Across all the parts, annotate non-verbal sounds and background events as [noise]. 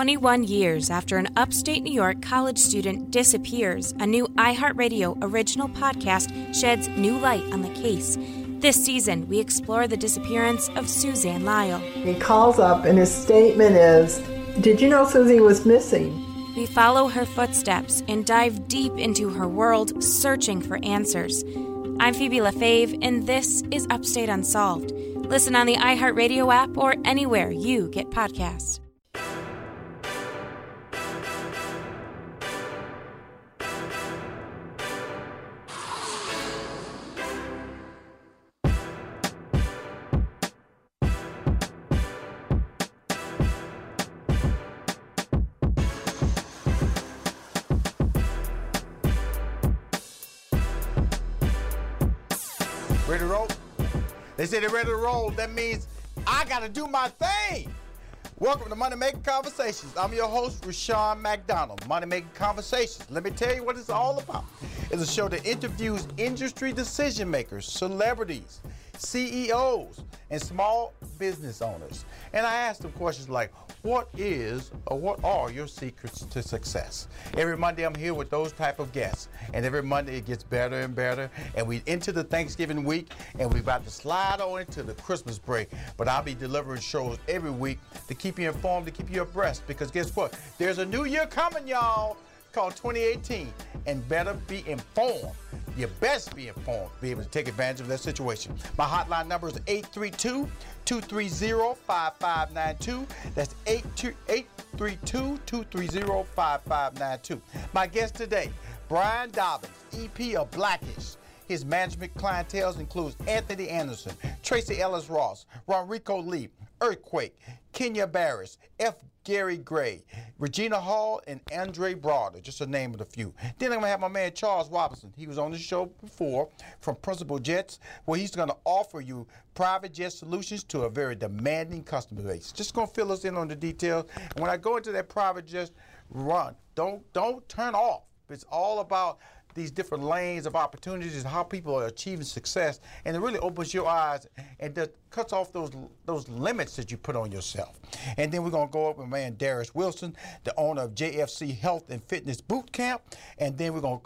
21 years after an upstate New York college student disappears, a new iHeartRadio original podcast sheds new light on the case. This season, we explore the disappearance of Suzanne Lyall. He calls up, and his statement is Did you know Susie was missing? We follow her footsteps and dive deep into her world, searching for answers. I'm Phoebe LaFave, and this is Upstate Unsolved. Listen on the iHeartRadio app or anywhere you get podcasts. Ready to roll. That means I got to do my thing. Welcome to Money Making Conversations. I'm your host, Rushion McDonald. Money Making Conversations. Let me tell you what it's all about. It's a show that interviews industry decision makers, celebrities, CEOs, and small business owners. And I ask them questions like, what is or what are your secrets to success? Every Monday I'm here with those type of guests. And every Monday it gets better and better. And we into the Thanksgiving week and we're about to slide on into the Christmas break. But I'll be delivering shows every week to keep you informed, to keep you abreast. Because guess what? There's a new year coming, y'all called 2018 and better be informed. You best be informed, be able to take advantage of that situation. My hotline number is 832 230 5592. That's 832 230 5592. My guest today, Brian Dobbins, EP of Black-ish. His management clientele includes Anthony Anderson, Tracee Ellis Ross, RonReaco Lee, Earthquake, Kenya Barris, F. Gary Gray, Regina Hall, and Andre Braugher, just to name of a few. Then I'm gonna have my man Charles Robinson. He was on the show before from Principal Jets, where he's gonna offer you private jet solutions to a very demanding customer base. Just gonna fill us in on the details. And when I go into that private jet run, don't don't turn off. It's all about these different lanes of opportunities, how people are achieving success, and it really opens your eyes and that cuts off those those limits that you put on yourself. And then we're gonna go up with man Daris Wilson, the owner of JFC Health and Fitness Boot Camp, and then we're gonna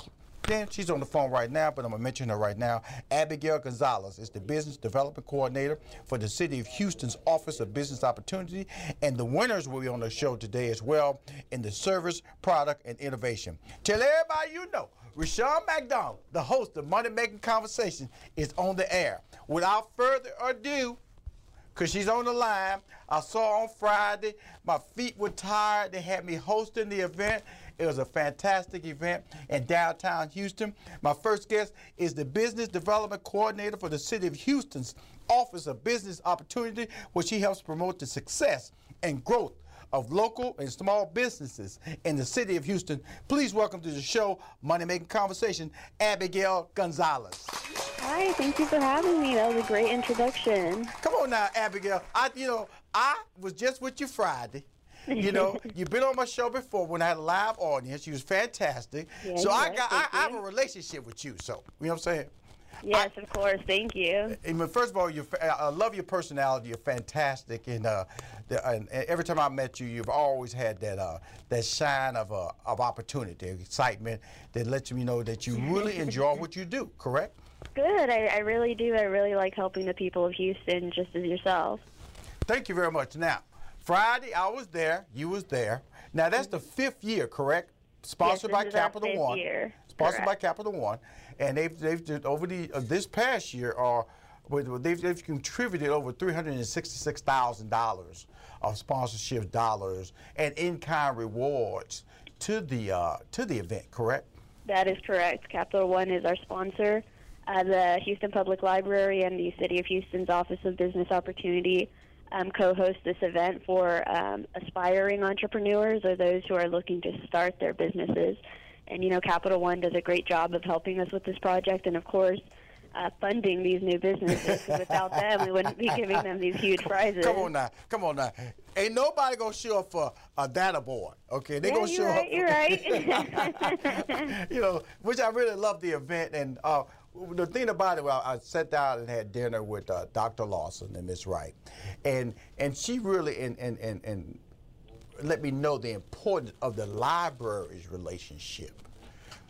then she's on the phone right now, but I'm gonna mention her right now. Abigail Gonzalez is the business development coordinator for the City of Houston's Office of Business Opportunity, and the winners will be on the show today as well in the service, product, and innovation. Tell everybody you know. Rushion McDonald, the host of Money Making Conversation, is on the air. Without further ado, because she's on the line, I saw on Friday, my feet were tired. They had me hosting the event. It was a fantastic event in downtown Houston. My first guest is the Business Development Coordinator for the City of Houston's Office of Business Opportunity, where she helps promote the success and growth of local and small businesses in the city of Houston. Please welcome to the show, Money Making Conversation, Abigail Gonzalez. Hi, thank you for having me. That was a great introduction. Come on now, Abigail. I, you know, I was just with you Friday. You know, you've been on my show before when I had a live audience. You was fantastic. Yeah, so you I got, I, I have a relationship with you. So you know what I'm saying? Yes, of course. Thank you. I mean, first of all, you're, I love your personality. You're fantastic, and, uh, the, and and every time I met you, you've always had that uh, that shine of uh, of opportunity, excitement that lets me know that you really enjoy what you do. Correct? Good. I, I really do. I really like helping the people of Houston, just as yourself. Thank you very much. Now, Friday I was there. You was there. Now that's the fifth year, correct? Sponsored this by Capital fifth One. year. Sponsored by Capital One, and they've they've over the uh, this past year are. with- They've, they've contributed over $366,000 of sponsorship dollars and in-kind rewards to the uh, to the event, correct? That is correct. Capital One is our sponsor. Uh, the Houston Public Library and the City of Houston's Office of Business Opportunity um, co-host this event for um, aspiring entrepreneurs or those who are looking to start their businesses. And you know, Capital One does a great job of helping us with this project, and of course, uh, funding these new businesses. without them, we wouldn't be giving them these huge prizes. Come on now, come on now. Ain't nobody gonna show up for a data board, okay? They Yeah, gonna show right, up. you're right. [laughs] you know, which I really love the event. And uh, the thing about it, well, I sat down and had dinner with uh, Dr. Lawson and Miss Wright, and and she really and and and. and let me know the importance of the library's relationship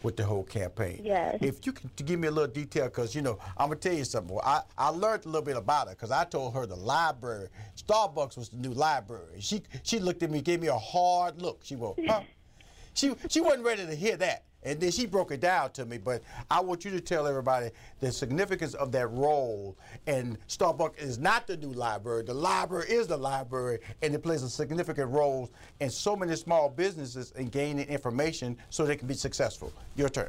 with the whole campaign. Yes. If you can give me a little detail, because you know, I'm gonna tell you something. I, I learned a little bit about it because I told her the library, Starbucks was the new library. She she looked at me, gave me a hard look. She went, huh? [laughs] she she wasn't ready to hear that. And then she broke it down to me, but I want you to tell everybody the significance of that role. And Starbucks is not the new library. The library is the library, and it plays a significant role in so many small businesses in gaining information so they can be successful. Your turn.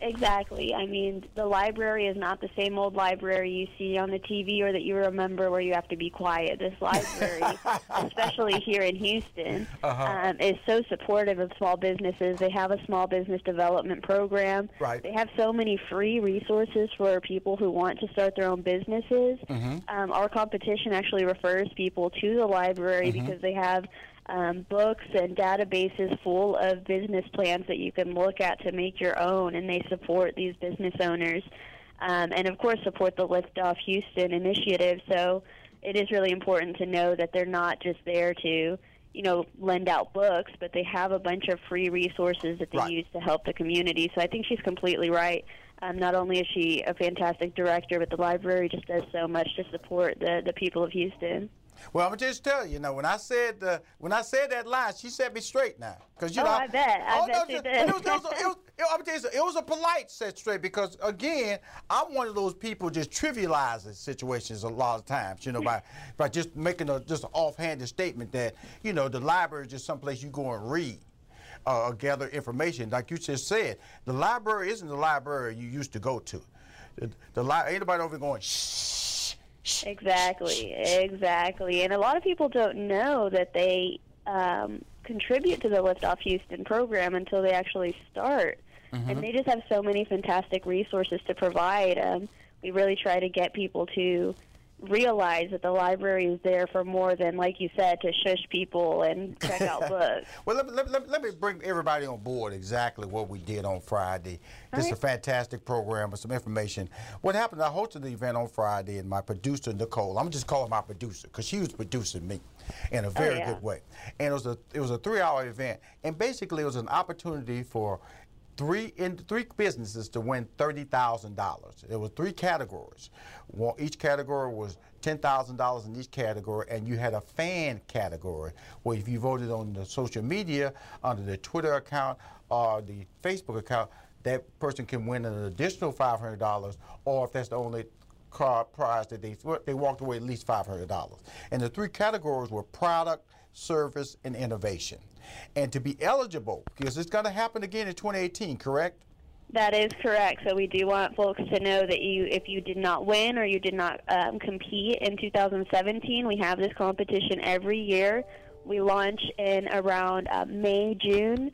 Exactly. I mean, the library is not the same old library you see on the TV or that you remember where you have to be quiet. This [laughs] library, especially here in Houston, Uh-huh. um, is so supportive of small businesses. They have a small business development program. Right. They have so many free resources for people who want to start their own businesses. Mm-hmm. Um, our competition actually refers people to the library Mm-hmm. because they have um, books and databases full of business plans that you can look at to make your own, and they support these business owners. Um, and of course, support the Lift Off Houston initiative. So it is really important to know that they're not just there to, you know, lend out books, but they have a bunch of free resources that they Right. use to help the community. So I think she's completely right. Um, not only is she a fantastic director, but the library just does so much to support the, the people of Houston. Well, I'm just tell you, you know, when I said uh, when I said that line, she set me straight now, because you Oh, know. I bet. I oh, bet no, she did. It was, it was, it was, I'm tell you, it was a polite set straight because again, I'm one of those people just trivializing situations a lot of times, you know, by by just making a just an offhanded statement that you know the library is just someplace you go and read. Uh, or gather information, like you just said, the library isn't the library you used to go to. The, the li- ain't nobody over going shh, Exactly, exactly. And a lot of people don't know that they um, contribute to the Lift Off Houston program until they actually start. And they just have so many fantastic resources to provide. Um, we really try to get people to realize that the library is there for more than, like you said, to shush people and check out [laughs] books. Well, let, me- let, let, let me bring everybody on board exactly what we did on Friday. This is a fantastic program with some information. What happened, I hosted the event on Friday, and my producer, Nicole, I'm just calling my producer because she was producing me in a oh, very yeah. good way. And it was a, it was a three hour event. And basically, it was an opportunity for three in three businesses to win thirty thousand dollars. There were three categories. Each category was ten thousand dollars in each category, and you had a fan category where if you voted on the social media under the Twitter account or the Facebook account, that person can win an additional five hundred dollars, or if that's the only car prize that they they walked away at least five hundred dollars. And the three categories were product, service, and innovation. And to be eligible, because it's going to happen again in 2018, correct? That is correct. So we do want folks to know that you, if you did not win or you did not um, compete in 2017, we have this competition every year. We launch in around uh, May, June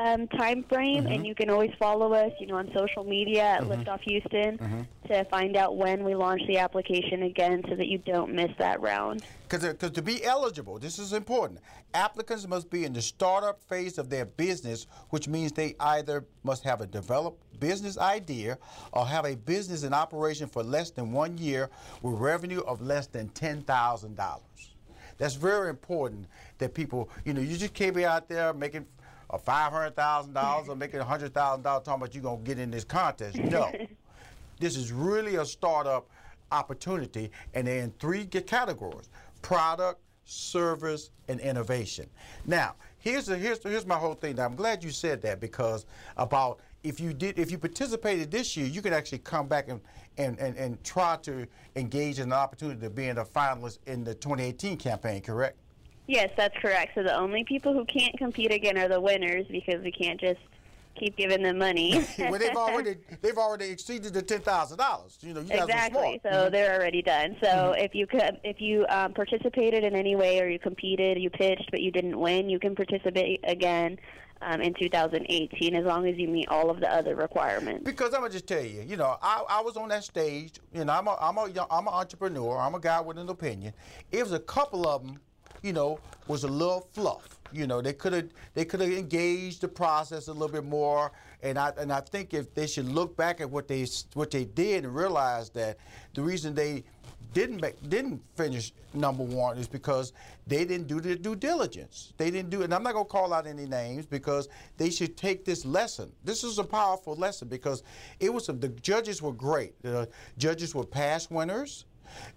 um, time frame, and mm-hmm. you can always follow us, you know, on social media at mm-hmm. Lift Off Houston mm-hmm. to find out when we launch the application again, so that you don't miss that round. Because uh, to be eligible, this is important. Applicants must be in the startup phase of their business, which means they either must have a developed business idea or have a business in operation for less than one year with revenue of less than $10,000. That's very important that people, you know, you just can't be out there making a $500,000 or making $100,000 talking about you're going to get in this contest. No. [laughs] This is really a startup opportunity, and they're in three categories: product, service, and innovation. Now, here's the, here's here's my whole thing. Now, I'm glad you said that because about if you did if you participated this year, you could actually come back and and, and, and try to engage in an opportunity to be in a finalist in the 2018 campaign. Correct? Yes, that's correct. So the only people who can't compete again are the winners because we can't just keep giving them money. [laughs] well, they've already they've already exceeded the ten thousand dollars. You know, you guys exactly. smart. Mm-hmm. So they're already done. So if you could, if you um, participated in any way or you competed, you pitched but you didn't win, you can participate again um, in 2018 as long as you meet all of the other requirements. Because I'm gonna just tell you, you know, I, I was on that stage. You know, I'm a I'm a I'm an entrepreneur. I'm a guy with an opinion. It was a couple of them, you know, was a little fluff. You know, they could have they could have engaged the process a little bit more. And I and I think if they should look back at what they what they did and realize that the reason they didn't make, didn't finish number one is because they didn't do their due diligence. They didn't do, and I'm not to call out any names because they should take this lesson. This is a powerful lesson because it was the judges were great. The judges were past winners.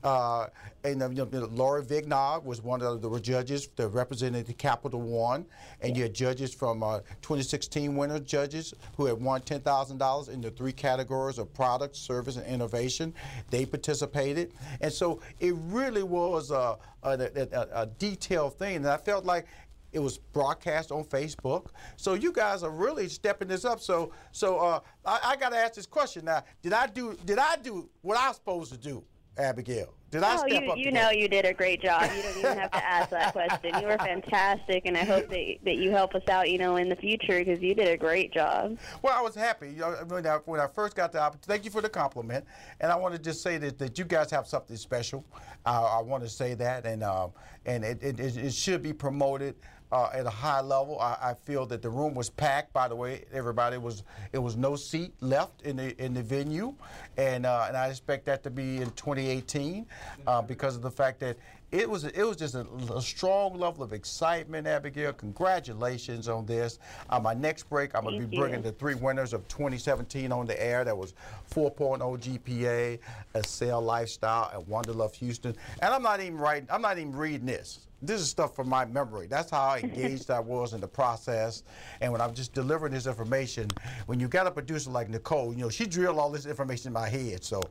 Uh, and you know, Laura Vignog was one of the judges that represented the Capital One, and you had judges from uh, 2016 winner judges who had won $10,000 in the three categories of product, service, and innovation. They participated, and so it really was a, a, a, a detailed thing. And I felt like it was broadcast on Facebook. So you guys are really stepping this up. So so uh, I, I got to ask this question now. Did I do did I do what I was supposed to do? Abigail? Did I step you, up? You know you did a great job. You don't even have to ask that question. You were fantastic, and I hope that that you help us out, you know, in the future because you did a great job. Well, I was happy. You know, when, I, when I first got the opportunity, thank you for the compliment. And I want to just say that, that you guys have something special. Uh, I want to say that, and um, and it, it, it should be promoted uh, at a high level. I, I, feel that the room was packed. By the way, everybody was it was no seat left in the in the venue, and uh, and I expect that to be in 2018 uh, because of the fact that it was it was just a, a, strong level of excitement. Abigail, congratulations on this. On my next break, I'm gonna be bringing the three winners of 2017 on the air. That was 4.0 GPA, a Accel Lifestyle, and Wanderlust Houston. And I'm not even writing. I'm not even reading this this is stuff from my memory. That's how engaged I was in the process. And when I'm just delivering this information, when you got a producer like Nicole, you know, she drilled all this information in my head. So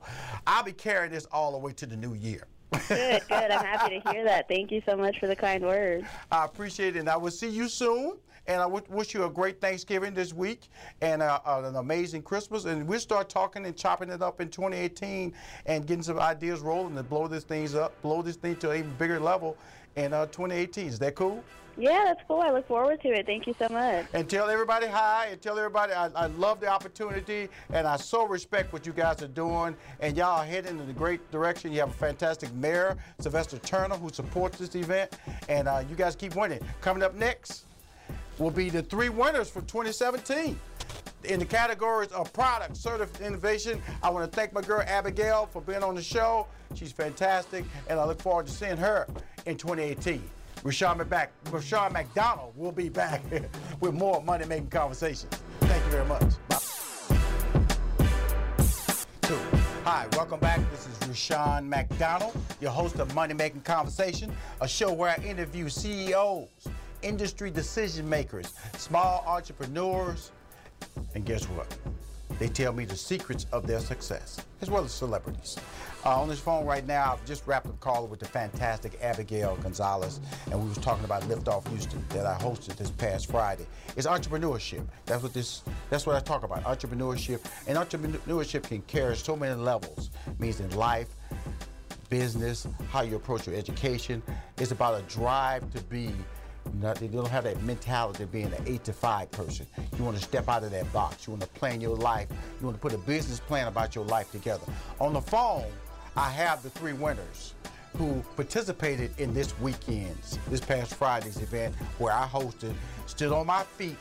I'll be carrying this all the way to the new year. Good, good. I'm happy to hear that. Thank you so much for the kind words. I appreciate it. And I will see you soon. And I wish you a great Thanksgiving this week and uh, uh, an amazing Christmas. And we'll start talking and chopping it up in 2018 and getting some ideas rolling to blow this things up, blow this thing to an even bigger level in uh, 2018. Is that cool? Yeah, that's cool. I look forward to it. Thank you so much. And tell everybody hi and tell everybody I, I love the opportunity and I so respect what you guys are doing. And y'all are heading in the great direction. You have a fantastic mayor, Sylvester Turner, who supports this event. And uh, you guys keep winning. Coming up next will be the three winners for 2017 in the categories of product, service, innovation. I want to thank my girl Abigail for being on the show. She's fantastic, and I look forward to seeing her in 2018. Rushion back. Rushion McDonald will be back [laughs] with more money making conversations. Thank you very much. Bye. So, hi, welcome back. This is Rushion McDonald, your host of Money Making Conversation, a show where I interview CEOs, industry decision makers, small entrepreneurs, and guess what? They tell me the secrets of their success, as well as celebrities. Uh, on this phone right now, I've just wrapped up a call with the fantastic Abigail Gonzalez, and we was talking about Liftoff Houston that I hosted this past Friday. It's entrepreneurship. That's what this. That's what I talk about. Entrepreneurship, and entrepreneurship can carry so many levels. It means in life, business, how you approach your education. It's about a drive to be not, they don't have that mentality of being an eight to five person. You want to step out of that box. You want to plan your life. You want to put a business plan about your life together. On the phone, I have the three winners who participated in this weekend's, this past Friday's event where I hosted, stood on my feet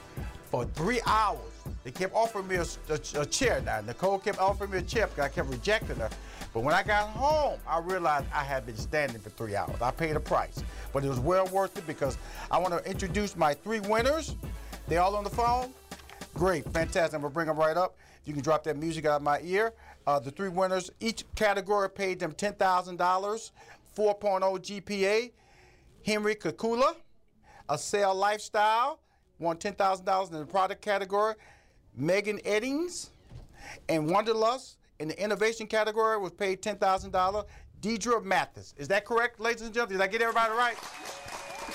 for three hours. They kept offering me a, a, a chair. Now, Nicole kept offering me a chair because I kept rejecting her. But when I got home, I realized I had been standing for three hours. I paid a price, but it was well worth it because I want to introduce my three winners. They all on the phone? Great, fantastic. I'm gonna bring them right up. You can drop that music out of my ear. Uh, the three winners, each category paid them $10,000, 4.0 GPA. Henry Kakula, Accel Lifestyle, won $10,000 in the product category. Megan Eddings and Wanderlust in the innovation category was paid $10,000. Deidre Mathis. Is that correct, ladies and gentlemen? Did I get everybody right?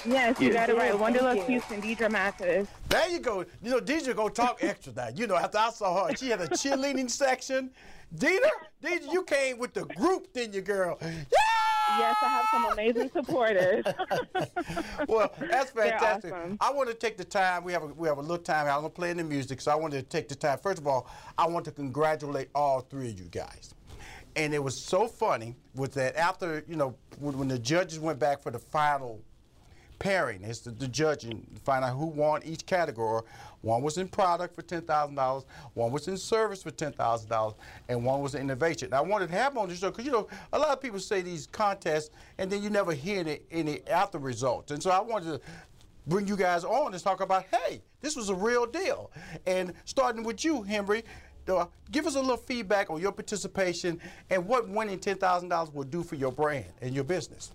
Yes, you got it right. Wanderlust Houston, Deidre Mathis. There you go. You know, Deidre gonna talk extra now. You know, after I saw her, she had a cheerleading section. Deidre, Deidre, you came with the group, didn't you, girl? Yeah! Yes, I have some amazing supporters. [laughs] well, that's fantastic. Awesome. I want to take the time. We have a, we have a little time. I'm gonna play the music, so I wanted to take the time. First of all, I want to congratulate all three of you guys. And it was so funny was that after you know when, when the judges went back for the final pairing. It's the, the judging to find out who won each category. One was in product for ten thousand dollars, one was in service for ten thousand dollars, and one was in innovation. Now, I wanted to have on the show because you know a lot of people say these contests and then you never hear any, any after results, and so I wanted to bring you guys on and talk about hey, this was a real deal. And starting with you, Henry. Give us a little feedback on your participation and what winning $10,000 will do for your brand and your business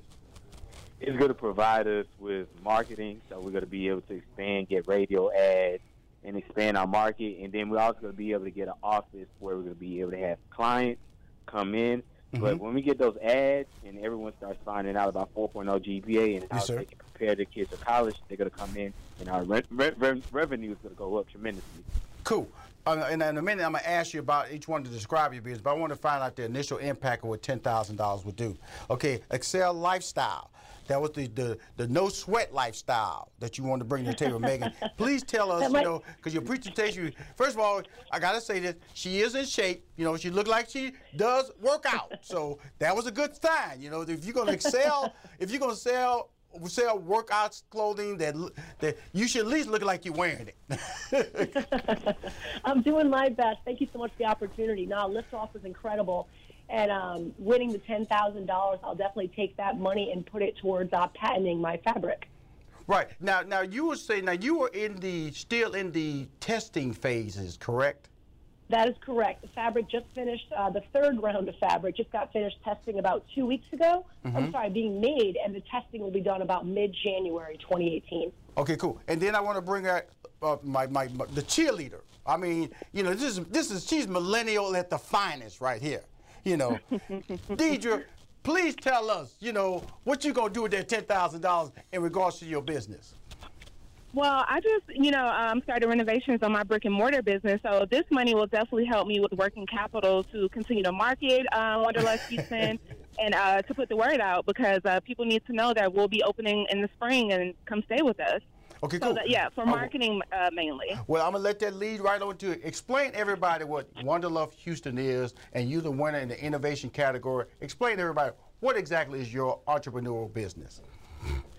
it's going to provide us with marketing, so we're going to be able to expand, get radio ads, and expand our market. And then we're also going to be able to get an office where we're going to be able to have clients come in. Mm-hmm. But when we get those ads and everyone starts finding out about 4.0 GPA and how yes, they can prepare their kids for college, they're going to come in and our re- re- revenue is going to go up tremendously. Cool. Uh, and in a minute, I'm going to ask you about each one to describe your business, but I want to find out the initial impact of what $10,000 would do. Okay, Accel Lifestyle. That was the, the, the no sweat lifestyle that you wanted to bring to the table, Megan. [laughs] Please tell us, you know, because your presentation, first of all, I got to say this, she is in shape. You know, she looked like she does work out. So that was a good sign. You know, if you're going to excel, if you're going to sell sell workouts clothing that that you should at least look like you're wearing it. [laughs] I'm doing my best. Thank you so much for the opportunity. Now, Liftoff was incredible, and um, winning the ten thousand dollars, I'll definitely take that money and put it towards uh, patenting my fabric. Right now, now you were saying now you were in the still in the testing phases, correct? That is correct. The fabric just finished, uh, the third round of fabric just got finished testing about two weeks ago. Mm-hmm. I'm sorry, being made, and the testing will be done about mid January 2018. Okay, cool. And then I want to bring out uh, my, my, my, the cheerleader. I mean, you know, this is this is she's millennial at the finest right here. You know, [laughs] Deidre, please tell us, you know, what you gonna do with that ten thousand dollars in regards to your business. Well, I just, you know, um, started renovations on my brick and mortar business, so this money will definitely help me with working capital to continue to market uh, Wanderlust Houston [laughs] and uh, to put the word out because uh, people need to know that we'll be opening in the spring and come stay with us. Okay, so cool. That, yeah, for marketing uh, mainly. Well, I'm gonna let that lead right on to it. Explain everybody what Wanderlust Houston is, and you the winner in the innovation category. Explain to everybody what exactly is your entrepreneurial business.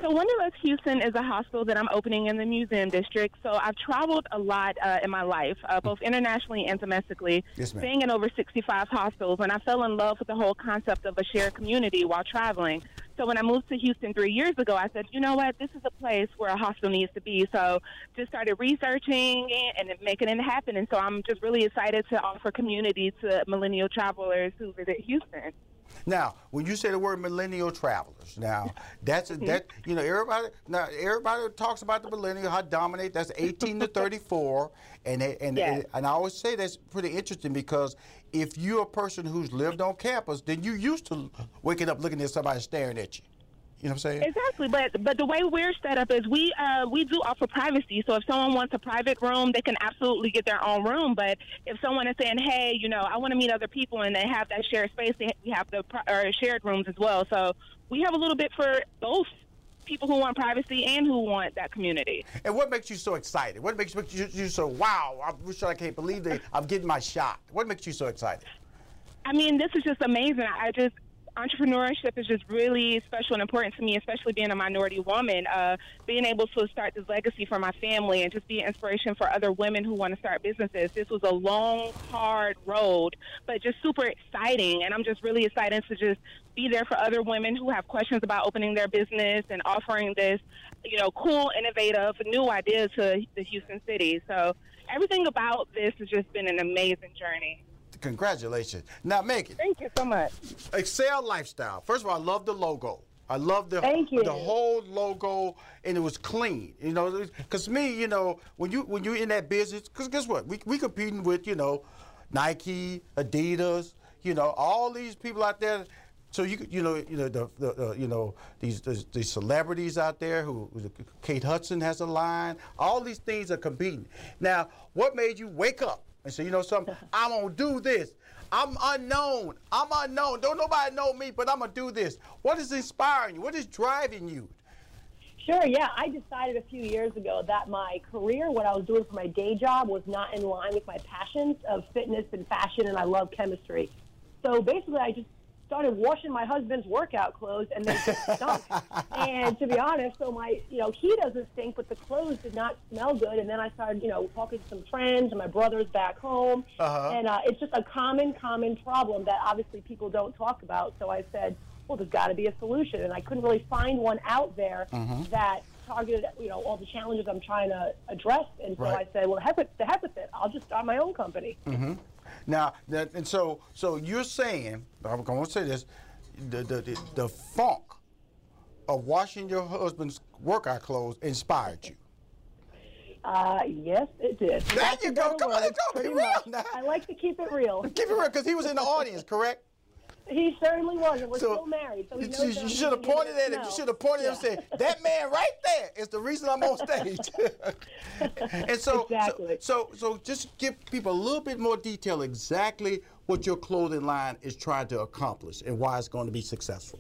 So Wanderlust Houston is a hospital that I'm opening in the museum district. So I've traveled a lot uh, in my life, uh, both internationally and domestically, yes, staying in over 65 hospitals. And I fell in love with the whole concept of a shared community while traveling. So when I moved to Houston three years ago, I said, you know what, this is a place where a hospital needs to be. So just started researching and making it happen. And so I'm just really excited to offer community to millennial travelers who visit Houston. Now, when you say the word millennial travelers, now [laughs] that's a, that you know everybody now everybody talks about the millennial how dominate. That's 18 to [laughs] 34, and and, and and I always say that's pretty interesting because if you're a person who's lived on campus, then you used to waking up looking at somebody staring at you. You know what I'm saying? Exactly, but but the way we're set up is we uh, we do offer privacy. So if someone wants a private room, they can absolutely get their own room. But if someone is saying, "Hey, you know, I want to meet other people," and they have that shared space, they we have the or shared rooms as well. So we have a little bit for both people who want privacy and who want that community. And what makes you so excited? What makes you, you so wow? I wish I can't believe that I'm getting my shot. What makes you so excited? I mean, this is just amazing. I just entrepreneurship is just really special and important to me, especially being a minority woman. Uh, being able to start this legacy for my family and just be an inspiration for other women who want to start businesses. This was a long, hard road, but just super exciting. And I'm just really excited to just be there for other women who have questions about opening their business and offering this, you know, cool, innovative, new idea to the Houston city. So everything about this has just been an amazing journey. Congratulations. Now, Megan. Thank you so much. Accel Lifestyle. First of all, I love the logo. I love the the whole logo, and it was clean. You know, because me, you know, when you when you're in that business, because guess what, we we competing with you know, Nike, Adidas, you know, all these people out there. So you you know you know the, the uh, you know these, these, these celebrities out there who Kate Hudson has a line. All these things are competing. Now, what made you wake up and say, you know something, [laughs] I'm gonna do this. I'm unknown. I'm unknown. Don't nobody know me, but I'm gonna do this. What is inspiring you? What is driving you? Sure, yeah. I decided a few years ago that my career, what I was doing for my day job, was not in line with my passions of fitness and fashion, and I love chemistry. So basically, I just started washing my husband's workout clothes, and they just stunk. [laughs] and to be honest, so my, you know, he doesn't stink, but the clothes did not smell good. And then I started, you know, talking to some friends and my brothers back home, Uh-huh. and uh, it's just a common, common problem that obviously people don't talk about. So I said, well, there's got to be a solution, and I couldn't really find one out there Mm-hmm. that targeted, you know, all the challenges I'm trying to address. And so Right. I said, well, heck with, the heck with it. I'll just start my own company. Now, that, and so, so you're saying, I'm going to say this, the, the, the, the funk of washing your husband's workout clothes inspired you. Uh, yes, it did. There That's you go. Come on, go. Be real now. I like to keep it real. Keep it real, because he was in the audience, correct? He certainly wasn't. we're So, still married. So You, you should have pointed it at him. You should have pointed at him and said, "That man right there is the reason I'm on stage." [laughs] and so, Exactly. so, so, so, just give people a little bit more detail exactly what your clothing line is trying to accomplish and why it's going to be successful.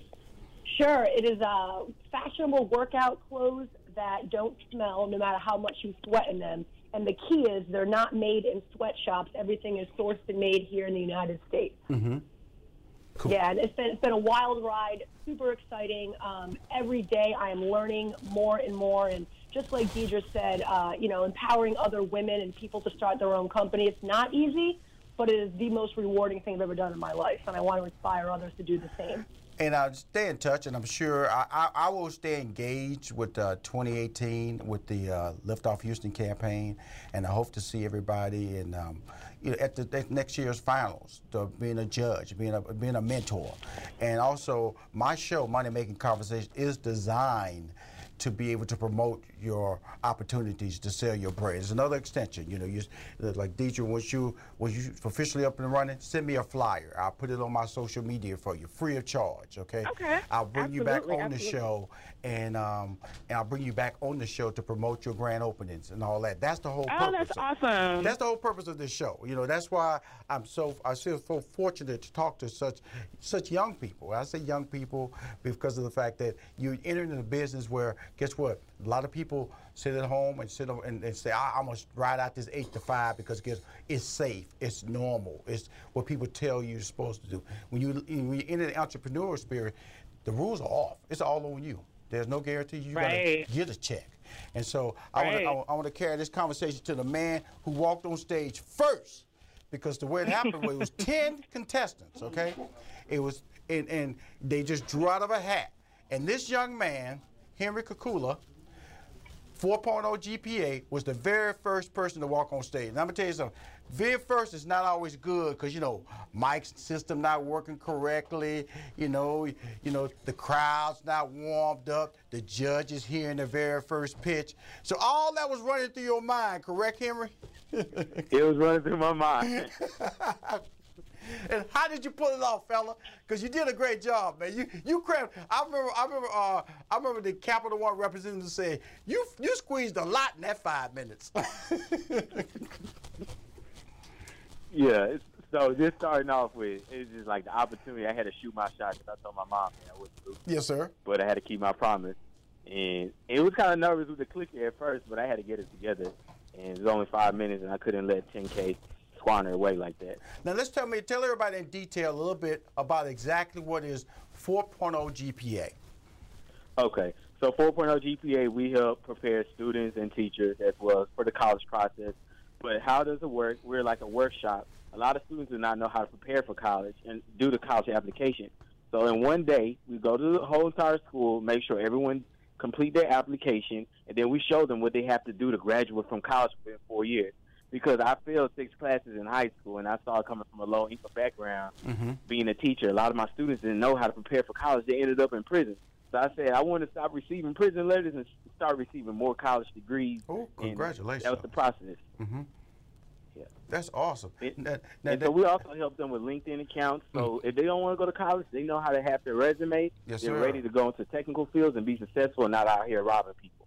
Sure, it is uh, fashionable workout clothes that don't smell no matter how much you sweat in them. And the key is they're not made in sweatshops. Everything is sourced and made here in the United States. Mm-hmm. Yeah, and it's been, it's been a wild ride, super exciting. Um, every day I am learning more and more. And just like Deidre said, uh, you know, empowering other women and people to start their own company. It's not easy, but it is the most rewarding thing I've ever done in my life. And I want to inspire others to do the same. And I'll stay in touch, and I'm sure I, I, I will stay engaged with uh, 2018 with the uh, Lift Off Houston campaign, and I hope to see everybody in, um, you know, at the at next year's finals, being a judge, being a being a mentor, and also my show, Money Making Conversation, is designed to be able to promote your opportunities to sell your brand. It's another extension. You know, you like Deidre, once you once you officially up and running, send me a flyer. I'll put it on my social media for you, free of charge. Okay. Okay. I'll bring you back Absolutely, on the show, and um, and I'll bring you back on the show to promote your grand openings and all that. That's the whole Oh, purpose. that's of- awesome. That's the whole purpose of this show. You know, that's why I'm so I feel so fortunate to talk to such such young people. I say young people because of the fact that you're entering in a business where guess what? A lot of people sit at home and sit and, and say, I, I'm gonna ride out this eight to five because it's safe, it's normal, it's what people tell you you're supposed to do. When you when you enter the entrepreneurial spirit, the rules are off. It's all on you. There's no guarantee you gotta get a check. And so I want to Right. I want to carry this conversation to the man who walked on stage first, because the way it happened was it was [laughs] ten contestants. Okay, it was and and they just drew out of a hat. And this young man, Henry Kakula, 4.0 GPA, was the very first person to walk on stage. And I'm gonna tell you something. Very first is not always good because you know mic's system not working correctly. You know, you know the crowd's not warmed up. The judge is hearing the very first pitch. So all that was running through your mind, correct, Henry? [laughs] It was running through my mind. [laughs] And how did you pull it off, fella? Because you did a great job, man. You you crammed. I remember. I remember. Uh, I remember the Capital One representative saying you you squeezed a lot in that five minutes. [laughs] Yeah, it's, so just starting off with, it's just like the opportunity. I had to shoot my shot because I told my mom man, I wouldn't do, yes, sir. but I had to keep my promise. And it was kind of nervous with the clicker at first, but I had to get it together. And it was only five minutes, and I couldn't let 10K squander away like that. Now let's tell me, tell everybody in detail a little bit about exactly what is 4.0 GPA. Okay, so 4.0 GPA, we help prepare students and teachers as well for the college process. But how does it work? We're like a workshop. A lot of students do not know how to prepare for college and do the college application. So in one day, we go to the whole entire school, make sure everyone complete their application, and then we show them what they have to do to graduate from college within four years. Because I failed six classes in high school, and I saw it coming from a low income background, mm-hmm. being a teacher. A lot of my students didn't know how to prepare for college. They ended up in prison. So I said I want to stop receiving prison letters and start receiving more college degrees. Oh, congratulations. That was the process. Mm-hmm. Yeah, That's awesome. It- Now- now and so we also help them with LinkedIn accounts. So mm. if they don't want to go to college, they know how to have their resume. Yes, They're sir. ready to go into technical fields and be successful, and not out here robbing people.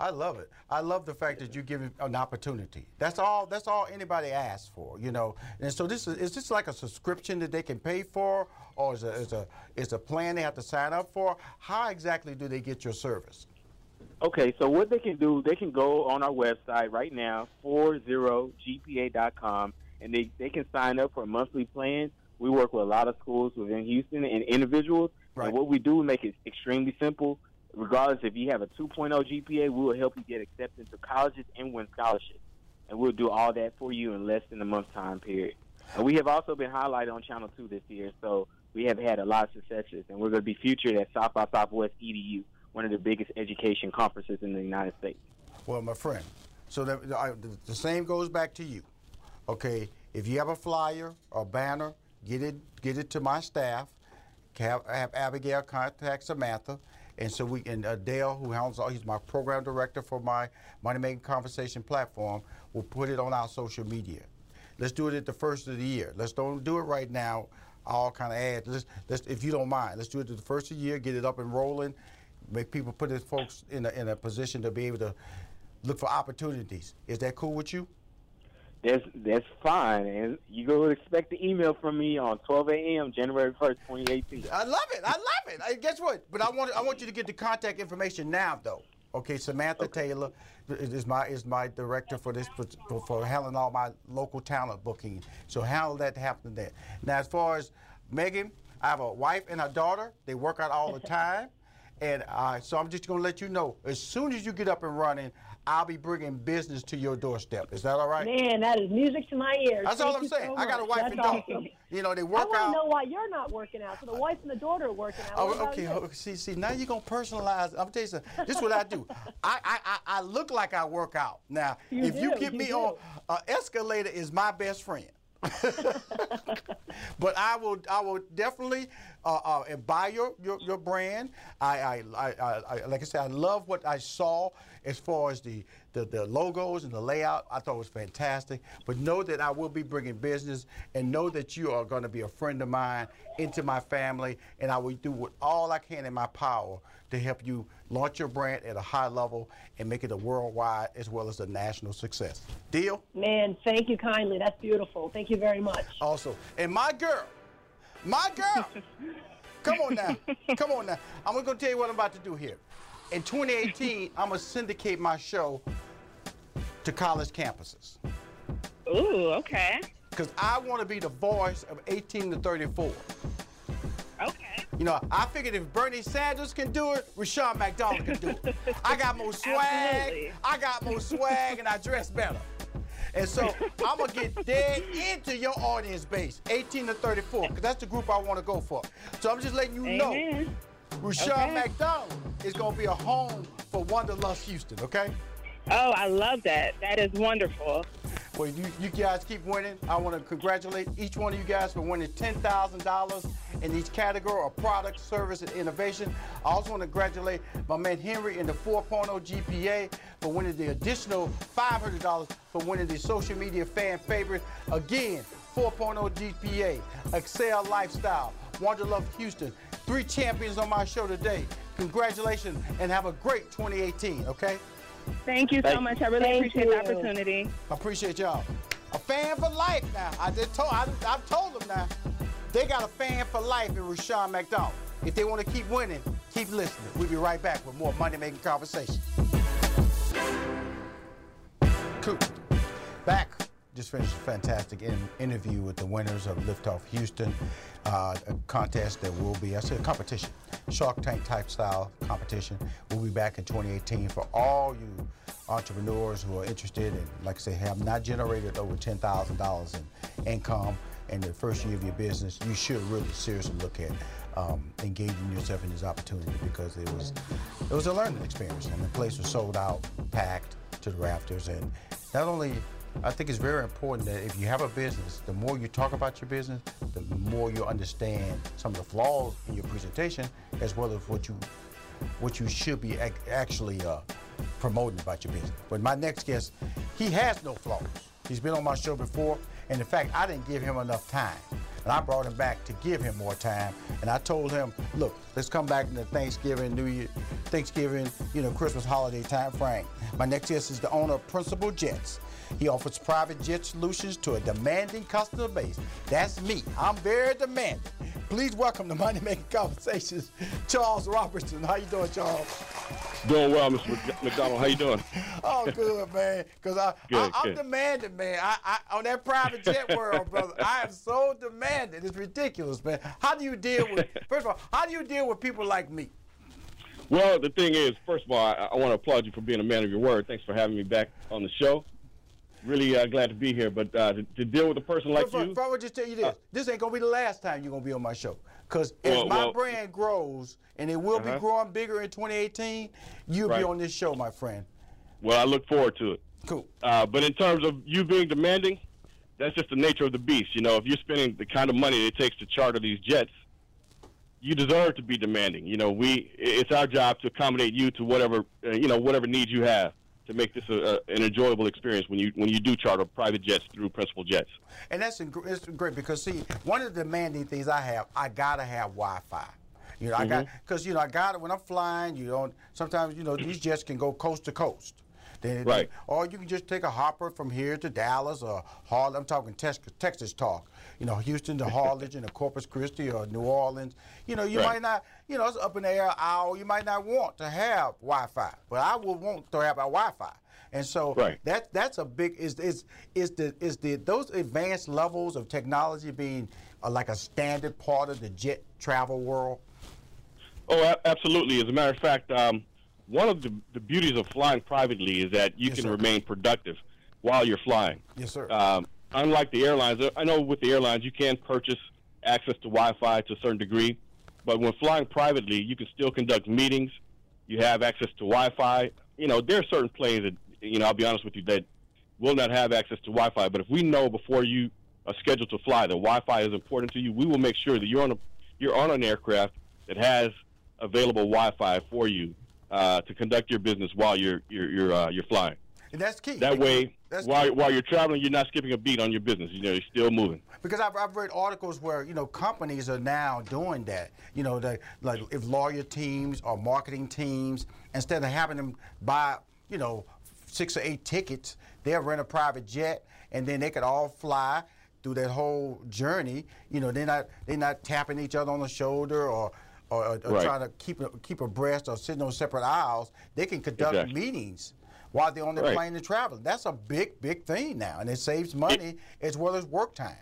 I love it. I love the fact that you give it an opportunity. That's all. That's all anybody asks for, you know. And so this is is this like a subscription that they can pay for, or is a is a is a plan they have to sign up for? How exactly do they get your service? Okay, so what they can do, they can go on our website right now, 40gpa.com, and they, they can sign up for a monthly plan, we work with a lot of schools within Houston and individuals. Right. And what we do, we make it extremely simple. Regardless if you have a 2.0 GPA, we will help you get accepted to colleges and win scholarships. And we'll do all that for you in less than a month time period. And we have also been highlighted on Channel 2 this year, so we have had a lot of successes. And we're going to be featured at South by Southwest EDU, one of the biggest education conferences in the United States. Well, my friend, so that, I, the, same goes back to you. Okay, if you have a flyer or banner, get it get it to my staff. Have, have Abigail contact Samantha, and so we and uh, Dale, who handles all, he's my program director for my Money Making Conversation platform, will put it on our social media. Let's do it at the first of the year. Let's don't do it right now. All kind of ads. Let's, let's, if you don't mind, let's do it at the first of the year. Get it up and rolling. Make people put folks in a, in a position to be able to look for opportunities. Is that cool with you? That's that's fine, and you go expect the email from me on 12 a.m. January 1st, 2018. I love it. I love it. I, guess what? But I want I want you to get the contact information now, though. Okay, Samantha Taylor is my is my director for this for, for handling all my local talent booking. So handle that happen there. Now, as far as Megan, I have a wife and a daughter. They work out all the [laughs] time, and uh, so I'm just gonna let you know as soon as you get up and running, I'll be bringing business to your doorstep. Is that all right? Man, that is music to my ears. That's Thank all I'm saying. so I got a wife That's and daughter. awesome. You know, they work out. I want to know why you're not working out. So the wife and the daughter are working out. Oh, okay. oh, See, see, now you're gonna personalize. I'm tell you something. This is what I do. [laughs] I, I, I, I look like I work out. Now, You if you do, get you me do. on, uh, escalator is my best friend. [laughs] but I will, I will definitely uh, uh, buy your, your, your brand. I, I, I, I, like I said, I love what I saw as far as the, the, the logos and the layout. I thought it was fantastic. But know that I will be bringing business, and know that you are going to be a friend of mine into my family, and I will do what all I can in my power to help you launch your brand at a high level and make it a worldwide as well as a national success. Deal? Man, thank you kindly. That's beautiful. Thank you very much. Also, and my girl, my girl, [laughs] come on now, come on now. I'm gonna tell you what I'm about to do here. In 2018, [laughs] I'm gonna syndicate my show to college campuses Ooh, okay. because I want to be the voice of 18 to 34. You know, I figured if Bernie Sanders can do it, Rushion McDonald can do it. I got more [laughs] swag. Absolutely. I got more swag, and I dress better. And so I'm gonna get dead into your audience base, 18 to 34, because that's the group I want to go for. So I'm just letting you know, Amen. Rushion Okay. McDonald is gonna be a home for Wanderlust Houston. Okay? Oh, I love that. That is wonderful. Well, you, you guys keep winning. I want to congratulate each one of you guys for winning $10,000 in each category of product, service, and innovation. I also want to congratulate my man Henry in the 4.0 GPA for winning the additional $500 for winning the social media fan favorite. Again, 4.0 GPA, Accel Lifestyle, Wanderlust Houston. Three champions on my show today. Congratulations and have a great 2018, okay? Thank you so Thank- much. I really Thank appreciate you. the opportunity. I appreciate y'all. A fan for life now. I just told I, I've told them now. They got a fan for life in Rushion McDonald. If they want to keep winning, keep listening. We'll be right back with more money making conversation. Cool. Back. Just finished a fantastic in, interview with the winners of Liftoff Houston, uh, a contest that will be, I said, a competition, Shark Tank type style competition. We'll be back in 2018 for all you entrepreneurs who are interested and, like I say, have not generated over $10,000 in income in the first year of your business. You should really seriously look at um, engaging yourself in this opportunity because it was it was a learning experience and the place was sold out, packed to the rafters, and not only. I think it's very important that if you have a business, the more you talk about your business, the more you understand some of the flaws in your presentation, as well as what you what you should be ac- actually uh, promoting about your business. But my next guest, he has no flaws. He's been on my show before, and in fact, I didn't give him enough time. And I brought him back to give him more time. And I told him, look, let's come back in the Thanksgiving, New Year, Thanksgiving, you know, Christmas holiday time frame. My next guest is the owner of Principal Jets. He offers private jet solutions to a demanding customer base. That's me. I'm very demanding. Please welcome to Money Making Conversations, Charles Robertson. How you doing, Charles? Doing well, Mr. McDonald. How you doing? [laughs] oh, good, man. Because I, Good, I, I'm demanding, man. I, I, on that private jet [laughs] world, brother, I am so demanding. It's ridiculous, man. How do you deal with, [laughs] first of all, how do you deal with people like me? Well, the thing is, first of all, I, I want to applaud you for being a man of your word. Thanks for having me back on the show. Really uh, glad to be here. But uh, to, to deal with a person like First of all, you, if I would just tell you this, Uh, this ain't gonna be the last time you're gonna be on my show. Cause as Well, my well- brand grows, and it will Uh-huh. be growing bigger in 2018, you'll be on this show, my friend. well, I look forward to it. Cool. Uh, but in terms of you being demanding, that's just the nature of the beast. You know, if you're spending the kind of money it takes to charter these jets, you deserve to be demanding. You know, we it's our job to accommodate you to whatever uh, you know whatever needs you have to make this a, a, an enjoyable experience when you when you do charter private jets through Principal Jets. And that's it's great because see, one of the demanding things I have, I gotta have Wi-Fi. You know, I got Mm-hmm. because you know I got it when I'm flying. You don't sometimes you know these jets can go coast to coast. Then, Right. Or you can just take a hopper from here to Dallas or Harlem. I'm talking Texas, Texas talk. You know, Houston to Harlingen or Corpus Christi or New Orleans. You know, you Right. might not. You know, it's up in the air hour. You might not want to have Wi-Fi, but I would want to have a Wi-Fi. And so Right. that that's a big is is is the is the those advanced levels of technology being uh, like a standard part of the jet travel world. Oh, absolutely. As a matter of fact, um, one of the, the beauties of flying privately is that you Yes, can sir. remain productive while you're flying. Yes, sir. Um, unlike the airlines, I know with the airlines you can purchase access to Wi-Fi to a certain degree, but when flying privately, you can still conduct meetings. You have access to Wi-Fi. You know, there are certain planes that, you know, I'll be honest with you, that will not have access to Wi-Fi. But if we know before you are scheduled to fly that Wi-Fi is important to you, we will make sure that you're on a you're on an aircraft that has available Wi-Fi for you uh, to conduct your business while you're you're you're, uh, you're flying. And that's key. That way, That's while key. while you're traveling, you're not skipping a beat on your business. You know, you're still moving. because I've, I've read articles where you know companies are now doing that. You know, that like if lawyer teams or marketing teams, instead of having them buy you know six or eight tickets, they'll rent a private jet and then they could all fly through that whole journey. You know, they're not they're not tapping each other on the shoulder or. Or, or, or Right. trying to keep keep abreast or sitting on separate aisles, they can conduct Exactly. meetings while they're on the Right. plane and traveling. That's a big, big thing now, and it saves money as well as work time.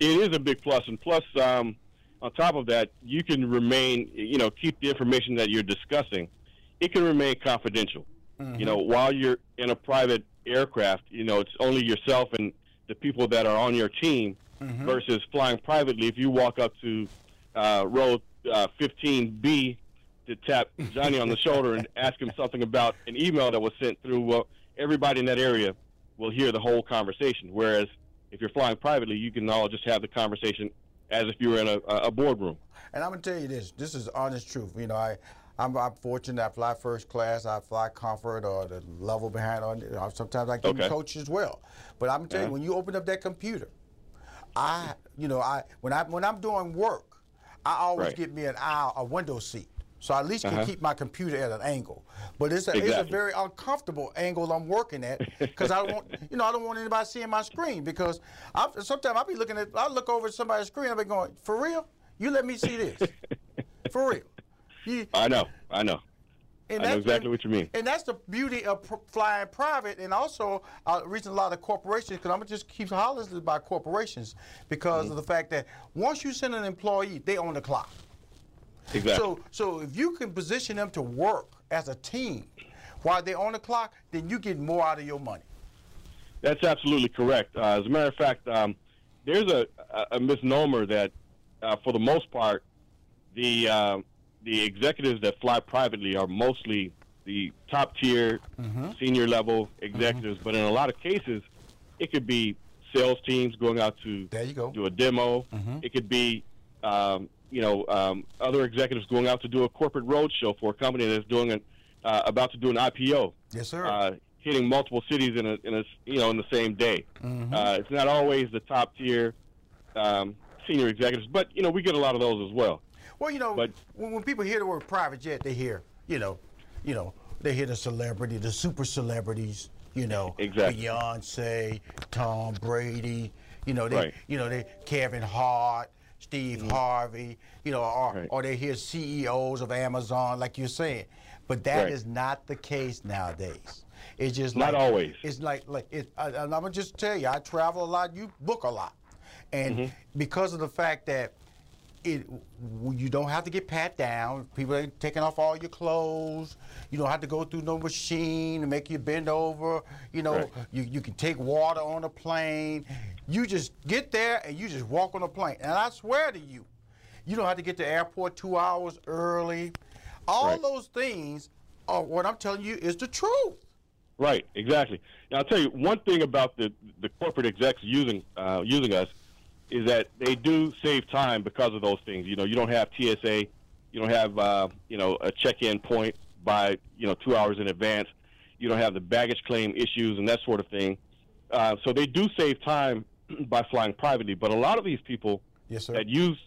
It is a big plus, and plus, um, on top of that, you can remain, you know, keep the information that you're discussing. It can remain confidential. You know, while you're in a private aircraft, you know, it's only yourself and the people that are on your team. Versus flying privately, if you walk up to uh, row uh, 15B to tap Johnny on the shoulder and [laughs] ask him something about an email that was sent through, well, everybody in that area will hear the whole conversation. Whereas if you're flying privately, you can all just have the conversation as if you were in a, a boardroom. And I'm gonna tell you this. This is honest truth. You know, I, I'm, I'm fortunate. I fly first class. I fly comfort or the level behind. On you sometimes I keep Okay. coach as well. But I'm gonna tell you, Uh-huh. when you open up that computer, I, you know, I when I when I'm doing work, I always Right. get me an aisle, a window seat. So I at least can Uh-huh. keep my computer at an angle, but it's a, it's a very uncomfortable angle I'm working at because I don't want you know I don't want anybody seeing my screen because I, sometimes I'll be looking at I look over at somebody's screen I'll be going for real you let me see this [laughs] for real you, I know, I know. and I know that's- exactly what you mean. And that's the beauty of pr- flying private, and also uh, reason a lot of corporations. Because I'm gonna just keep hollering about corporations because Mm-hmm. of the fact that once you send an employee, they own the clock. Exactly. So, so if you can position them to work as a team while they're on the clock, then you get more out of your money. That's absolutely correct. Uh, as a matter of fact, um, there's a, a- misnomer that, uh, for the most part, the uh, the executives that fly privately are mostly the top tier, senior level executives. But in a lot of cases, it could be sales teams going out to There you go. do a demo. It could be, um, you know, um, other executives going out to do a corporate roadshow for a company that's doing an, uh, about to do an IPO Yes, sir. uh, hitting multiple cities in a, in a you know in the same day. Uh, it's not always the top tier um, senior executives, but you know we get a lot of those as well. Well, you know, But- when, when people hear the word private jet, they hear, you know, you know, they hear the celebrity, the super celebrities, you know, Exactly. Beyonce, Tom Brady, you know, they, Right. you know, they Kevin Hart, Steve Harvey, you know, or, Right. or they hear CEOs of Amazon, like you're saying. But that is Right. not the case nowadays. It's just Not like, always. It's like like it. I, and I'm gonna just tell you, I travel a lot. You book a lot, and Mm-hmm. because of the fact that it you don't have to get pat down. People ain't taking off all your clothes. You don't have to go through no machine to make you bend over. You know, Right. you, you can take water on a plane. You just get there and you just walk on a plane. And I swear to you, you don't have to get to the airport two hours early. All Right. those things are what I'm telling you is the truth. Right, exactly. Now I'll tell you one thing about the the corporate execs using uh, using us is that they do save time because of those things. You know, you don't have TSA, you don't have uh, you know a check-in point by you know two hours in advance. You don't have the baggage claim issues and that sort of thing. Uh, so they do save time by flying privately. But a lot of these people Yes, sir. that use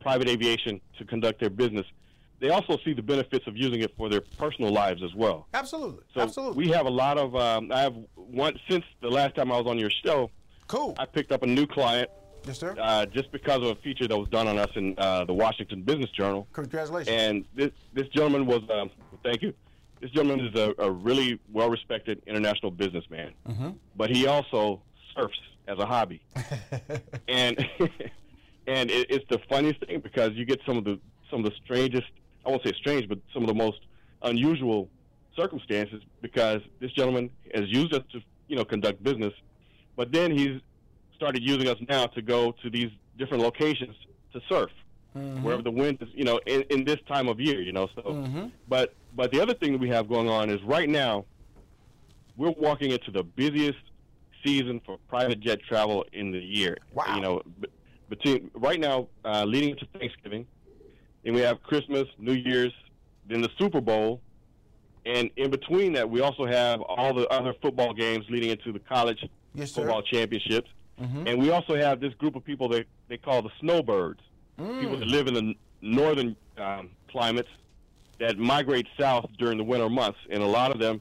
private aviation to conduct their business, they also see the benefits of using it for their personal lives as well. Absolutely. So Absolutely. we have a lot of. Um, I have one since the last time I was on your show. cool. I picked up a new client yes, sir. uh, just because of a feature that was done on us in uh, the Washington Business Journal. Congratulations. And this this gentleman was. Um, thank you. This gentleman is a, a really well respected international businessman, Mm-hmm. but he also surfs as a hobby. [laughs] and [laughs] and it, it's the funniest thing because you get some of the some of the strangest I won't say strange, but some of the most unusual circumstances because this gentleman has used us to you know conduct business, but then he's started using us now to go to these different locations to surf mm-hmm. wherever the wind is you know in, in this time of year you know so. Mm-hmm. But but the other thing that we have going on is right now we're walking into the busiest season for private jet travel in the year. Wow. You know, between right now, uh, leading into Thanksgiving, and we have Christmas, New Year's, then the Super Bowl, and in between that, we also have all the other football games leading into the college Yes, football championships, and we also have this group of people that they call the snowbirds, people that live in the northern um, climates that migrate south during the winter months, and a lot of them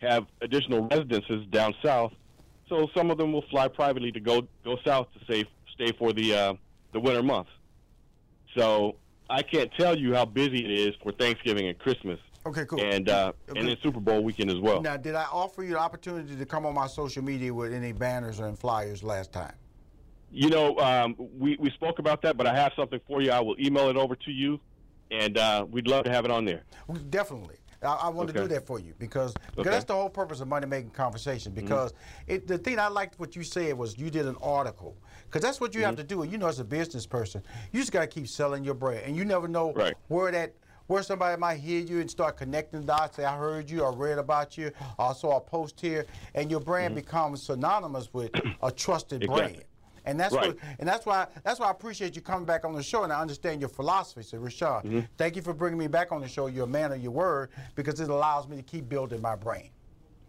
have additional residences down south. So some of them will fly privately to go go south to stay stay for the uh, the winter months. So I can't tell you how busy it is for Thanksgiving and Christmas, okay, cool. and uh, Okay. and then Super Bowl weekend as well. Now, did I offer you the opportunity to come on my social media with any banners and flyers last time? You know, um, we we spoke about that, but I have something for you. I will email it over to you, and uh, we'd love to have it on there. Definitely. I, I want to do that for you because, because Okay. that's the whole purpose of money making conversation. Mm-hmm. Because it, the thing I liked what you said was you did an article because that's what you have mm-hmm. to do. And you know, as a business person, you just got to keep selling your brand, and you never know Right. where that where somebody might hear you and start connecting dots. Say, I heard you, I read about you, I saw a post here, and your brand mm-hmm. becomes synonymous with a trusted Exactly. brand. And that's Right. what, and that's why that's why I appreciate you coming back on the show, and I understand your philosophy. So, Rushion, Mm-hmm. thank you for bringing me back on the show. You're a man of your word because it allows me to keep building my brain.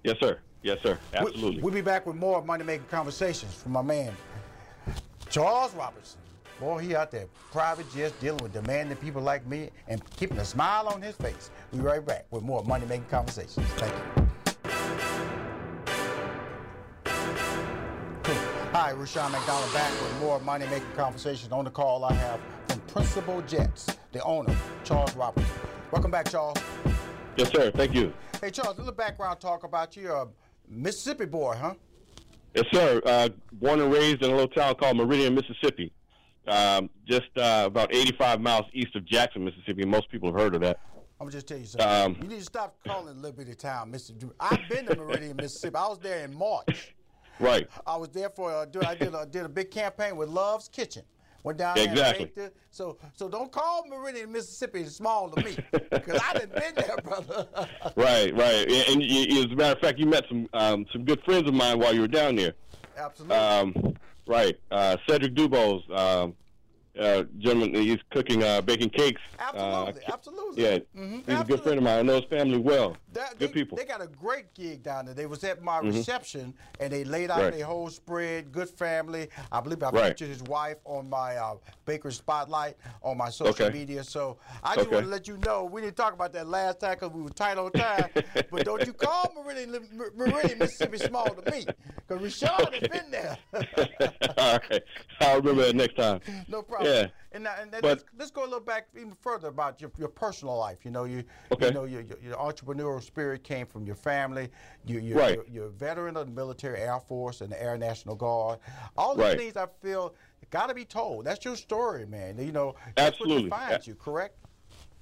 Yes, sir. Yes, sir. Absolutely. We'll be back with more money making conversations from my man Charles Robinson. Boy, he out there private jets dealing with demanding people like me and keeping a smile on his face. We'll be right back with more money making conversations. Thank you. Hi, Rushion McDonald back with more money making conversations. On the call, I have from Principal Jets, the owner, Charles Robinson. Welcome back, Charles. yes, sir. Thank you. Hey, Charles, a little background talk about you. You're a Mississippi boy, huh? Yes, sir. Uh, born and raised in a little town called Meridian, Mississippi, um, just uh, about 85 miles east of Jackson, Mississippi. Most people have heard of that. I'm just tell you something. Um, you need to stop calling Liberty Town, Mississippi. I've been to Meridian, Mississippi. I was there in March. Right. [laughs] I was there for uh, I did a, did a big campaign with Love's Kitchen. Went down there Exactly. and. So so don't call Meridian, Mississippi small to me [laughs] because I done been there, brother. [laughs] Right, right. And, and you, as a matter of fact, you met some um, some good friends of mine while you were down there. Absolutely. Um, right. Uh, Cedric Dubose, um, uh, gentleman, he's cooking, uh, baking cakes. absolutely, Uh, absolutely. Yeah, Mhm, he's a good friend of mine. I know his family well. That- good they, people. They got a great gig down there. They was at my reception and they laid out Right. their whole spread. Good family. I believe I Right. featured his wife on my uh, Baker Spotlight on my social Okay. media. So I just Okay. want to let you know we didn't talk about that last time because we were tight on time. [laughs] but don't you call Meridian, Meridian Mississippi small to me because Rushion has been there. [laughs] All right. I'll remember that next time. no problem. Yeah. And, now- and then But- let's, let's go a little back even further about your, your personal life. You know, you Okay. you know your, your, your entrepreneurial spirit came from your family. You you Right. you're, you're a veteran of the military, Air Force, and the Air National Guard. All these Right. things I feel got to be told. That's your story, man. You know, Absolutely. Defines you, correct?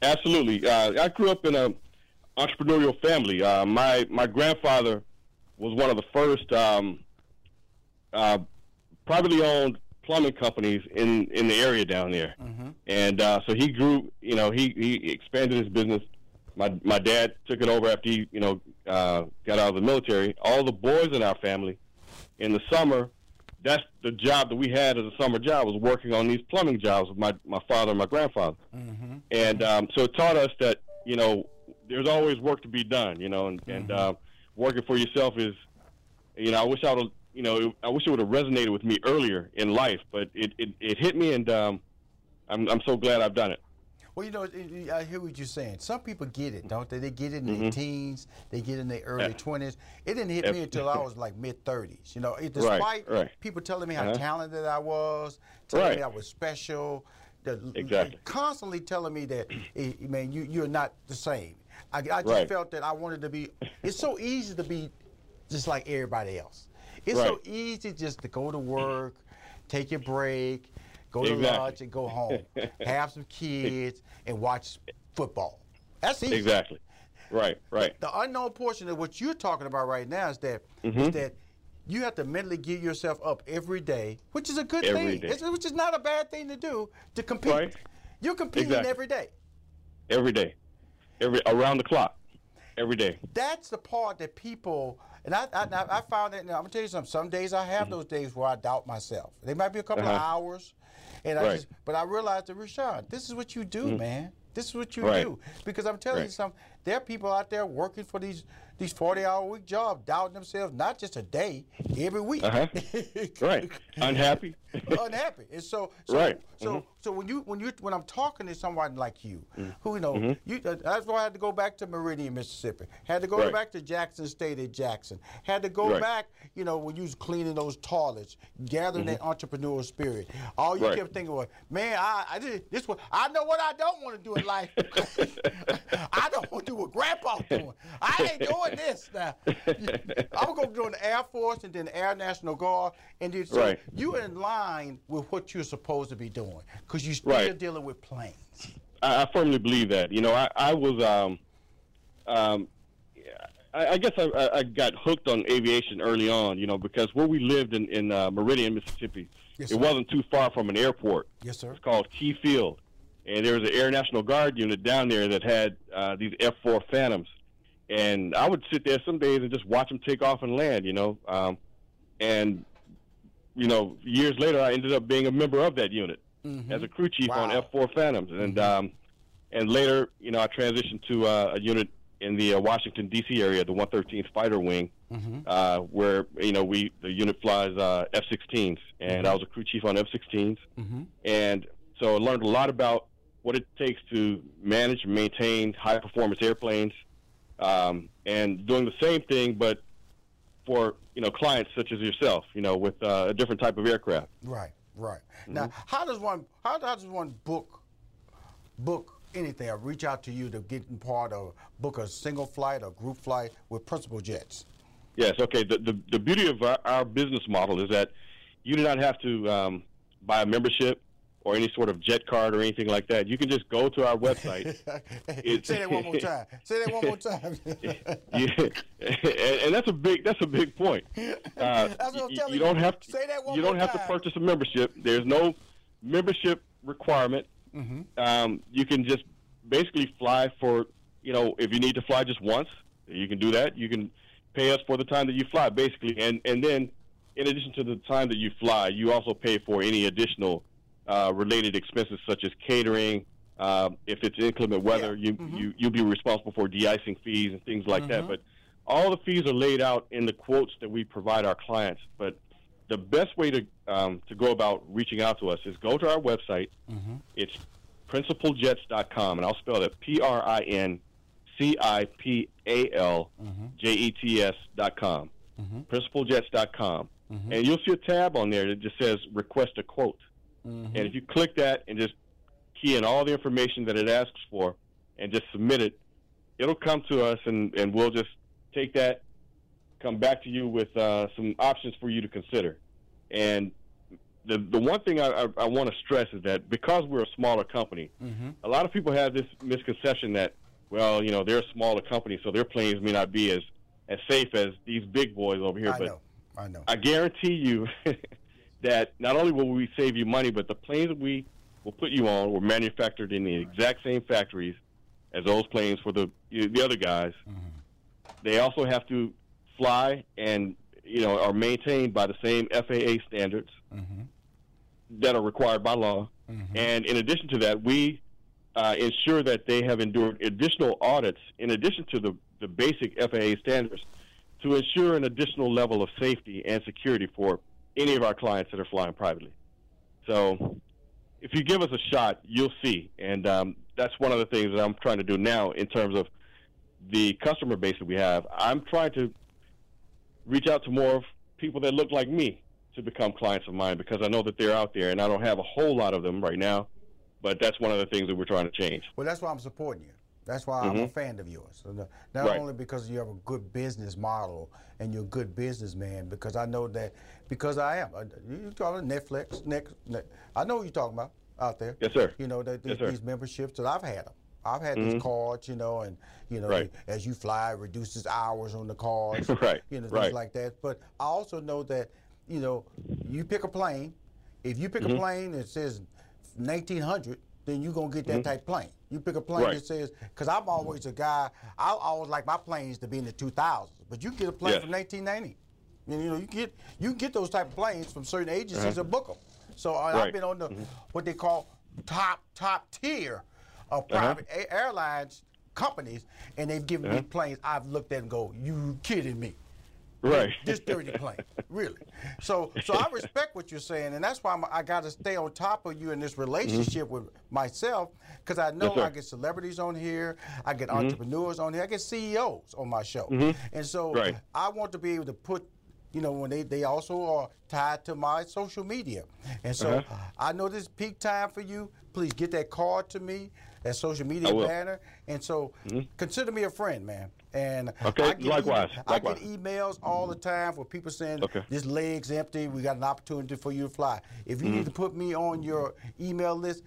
Absolutely. Uh, I grew up in a entrepreneurial family. Uh, my my grandfather was one of the first um, uh, privately owned plumbing companies in, in the area down there, and uh, so he grew. You know, he, he expanded his business. My my dad took it over after he you know uh, got out of the military. All the boys in our family, in the summer, that's the job that we had as a summer job was working on these plumbing jobs with my my father and my grandfather and um, so it taught us that you know there's always work to be done you know and, and uh, working for yourself is you know i wish i would you know i wish it would have resonated with me earlier in life but it, it, it hit me and um, I'm, I'm so glad i've done it Well, you know, I hear what you're saying. Some people get it, don't they? They get it in Mm-hmm. their teens, they get it in their early Yeah. 20s. It didn't hit me until I was like mid 30s. You know, it, despite right. people telling me how Uh-huh. talented I was, telling Right. me I was special, the, Exactly. constantly telling me that, [clears throat] man, you, you're not the same. I, I just Right. felt that I wanted to be, it's so easy to be just like everybody else. It's so easy just to go to work, take your break, go to Exactly. lunch, and go home, [laughs] have some kids, and watch football. That's easy. exactly right right The unknown portion of what you're talking about right now is that is Mm-hmm. that you have to mentally get yourself up every day, which is a good Every thing. day. It's- which is not a bad thing to do to compete. Right. You're competing Exactly. every day. every day every around the clock every day That's the part that people and I, I, I found that. Now, I'm gonna tell you something. Some days I have those days where I doubt myself. They might be a couple of Mm-hmm. Uh-huh. hours, and I Right. Mm-hmm. just. But I realized that Rushion, this is what you do, man. This is what you Right. do. Because I'm telling you Right. something. There are people out there working for these these 40 hour week jobs, doubting themselves, not just a day, every week. Uh-huh. [laughs] right unhappy unhappy. And so, so Right. So, Mhm. So when you when you when I'm talking to someone like you, Mm. who you know, you uh, that's why I had to go back to Meridian, Mississippi. Had to go Right. back to Jackson State at Jackson. Had to go Right. back, you know, when you was cleaning those toilets, gathering that entrepreneurial spirit. All you Mm-hmm. Right. kept thinking was, man, I, I did this one. I know what I don't want to do in life. [laughs] I don't want to do what Grandpa's doing. I ain't doing this now. I'm gonna go in the Air Force and then the Air National Guard, and then, so you're in line with what you're supposed to be doing because you're still Right. dealing with planes. I, I firmly believe that. You know, I, I was, um, um, I, I guess I, I- got hooked on aviation early on. You know, because where we lived in in uh, Meridian, Mississippi, Yes, it wasn't too far from an airport. Yes, sir. It's called Key Field, and there was an Air National Guard unit down there that had uh, these F-4 Phantoms, and I would sit there some days and just watch them take off and land. You know, um, and you know, years later, I ended up being a member of that unit as a crew chief on F-4 Phantoms, and um, and later, you know, I transitioned to uh, a unit in the uh, Washington D.C. area, the 113th Fighter Wing, uh, where you know we the unit flies uh, F-16s, and I was a crew chief on F-16s, and so I learned a lot about what it takes to manage and maintain high performance airplanes, um, and doing the same thing, but for you know clients such as yourself, you know, with uh, a different type of aircraft. Right, right. Now, Mm-hmm. how does one how does one book book anything or reach out to you to get in part of book a single flight or group flight with Principal Jets? Yes. Okay. The the, the beauty of our, our business model is that you do not have to um, buy a membership or any sort of jet card or anything like that. You can just go to our [laughs] website. It- Say that one more [laughs] time. Say that one more time. [laughs] you, and, and that's a big that's a big point. Uh, That's what I'm you- telling you you. don't have to, Say that one you don't have time. to purchase a membership. There's no membership requirement. Mm-hmm. Um, you can just basically fly for you know if you need to fly just once, you can do that. You can pay us for the time that you fly, basically, and and then in addition to the time that you fly, you also pay for any additional uh, related expenses such as catering. Uh, if it's inclement weather, Yeah. you, you you'll be responsible for de-icing fees and things like that. But all the fees are laid out in the quotes that we provide our clients. But the best way to um, to go about reaching out to us is go to our website. It's principaljets.com, and I'll spell that P R I N C I P A L J E T S dot com. Principaljets.com. And you'll see a tab on there that just says request a quote. And if you click that and just key in all the information that it asks for and just submit it, it'll come to us and, and we'll just take that, come back to you with uh, some options for you to consider. And the the one thing I, I, I want to stress is that because we're a smaller company, a lot of people have this misconception that well, you know, they're a smaller company, so their planes may not be as as safe as these big boys over here. I but know. I know. I guarantee you [laughs] that not only will we save you money, but the planes that we will put you on were manufactured in the exact same factories as those planes for the the other guys. Mm-hmm. They also have to fly and you know are maintained by the same FAA standards mm-hmm. that are required by law. Mm-hmm. And in addition to that, we uh, ensure that they have endured additional audits in addition to the, the basic FAA standards to ensure an additional level of safety and security for any of our clients that are flying privately. So if you give us a shot, you'll see. And um, that's one of the things that I'm trying to do now in terms of the customer base that we have. I'm trying to reach out to more people that look like me to become clients of mine because I know that they're out there and I don't have a whole lot of them right now. But that's one of the things that we're trying to change. Well, that's why I'm supporting you. That's why I'm a fan of yours. Not Right. only because you have a good business model and you're a good businessman, because I know that, because I am. You talking NetJets, Next, Net, I know what you're talking about out there. Yes, sir. You know, that Yes, these, sir. memberships that I've had them. I've had these cards, you know, and you know, Right. as you fly, it reduces hours on the cards, [laughs] Right, You know, things right. like that. But I also know that, you know, you pick a plane. If you Mm-hmm. pick a plane that says 1900, then you're gonna get that type plane. You pick a plane Mm-hmm. Right. that says, because I'm always a guy. I always like my planes to be in the 2000s, but you get a plane Yes. from 1990. And, You know, you get you get those type of planes from certain agencies Uh-huh. that book them. So uh, I've been on the what they call top top tier of Uh-huh. private a- airlines companies, and they've given me Uh-huh. planes. I've looked at and go, you kidding me? Right. This dirty plane, really. So, so I respect what you're saying, and that's why I'm, I got to stay on top of you in this relationship with myself, because I know Mm-hmm. Yes. Mm-hmm. I get celebrities on here, I get entrepreneurs on here, I get CEOs on my show, and so Right. I want to be able to put. You know, when they, they also are tied to my social media. And so Uh-huh. I know this is peak time for you. Please get that card to me, that social media banner. And so consider me a friend, man. And Okay, I get likewise, email- I get emails all the time for people saying Okay. this leg's empty. We got an opportunity for you to fly. If you need mm-hmm. to put me on your email list,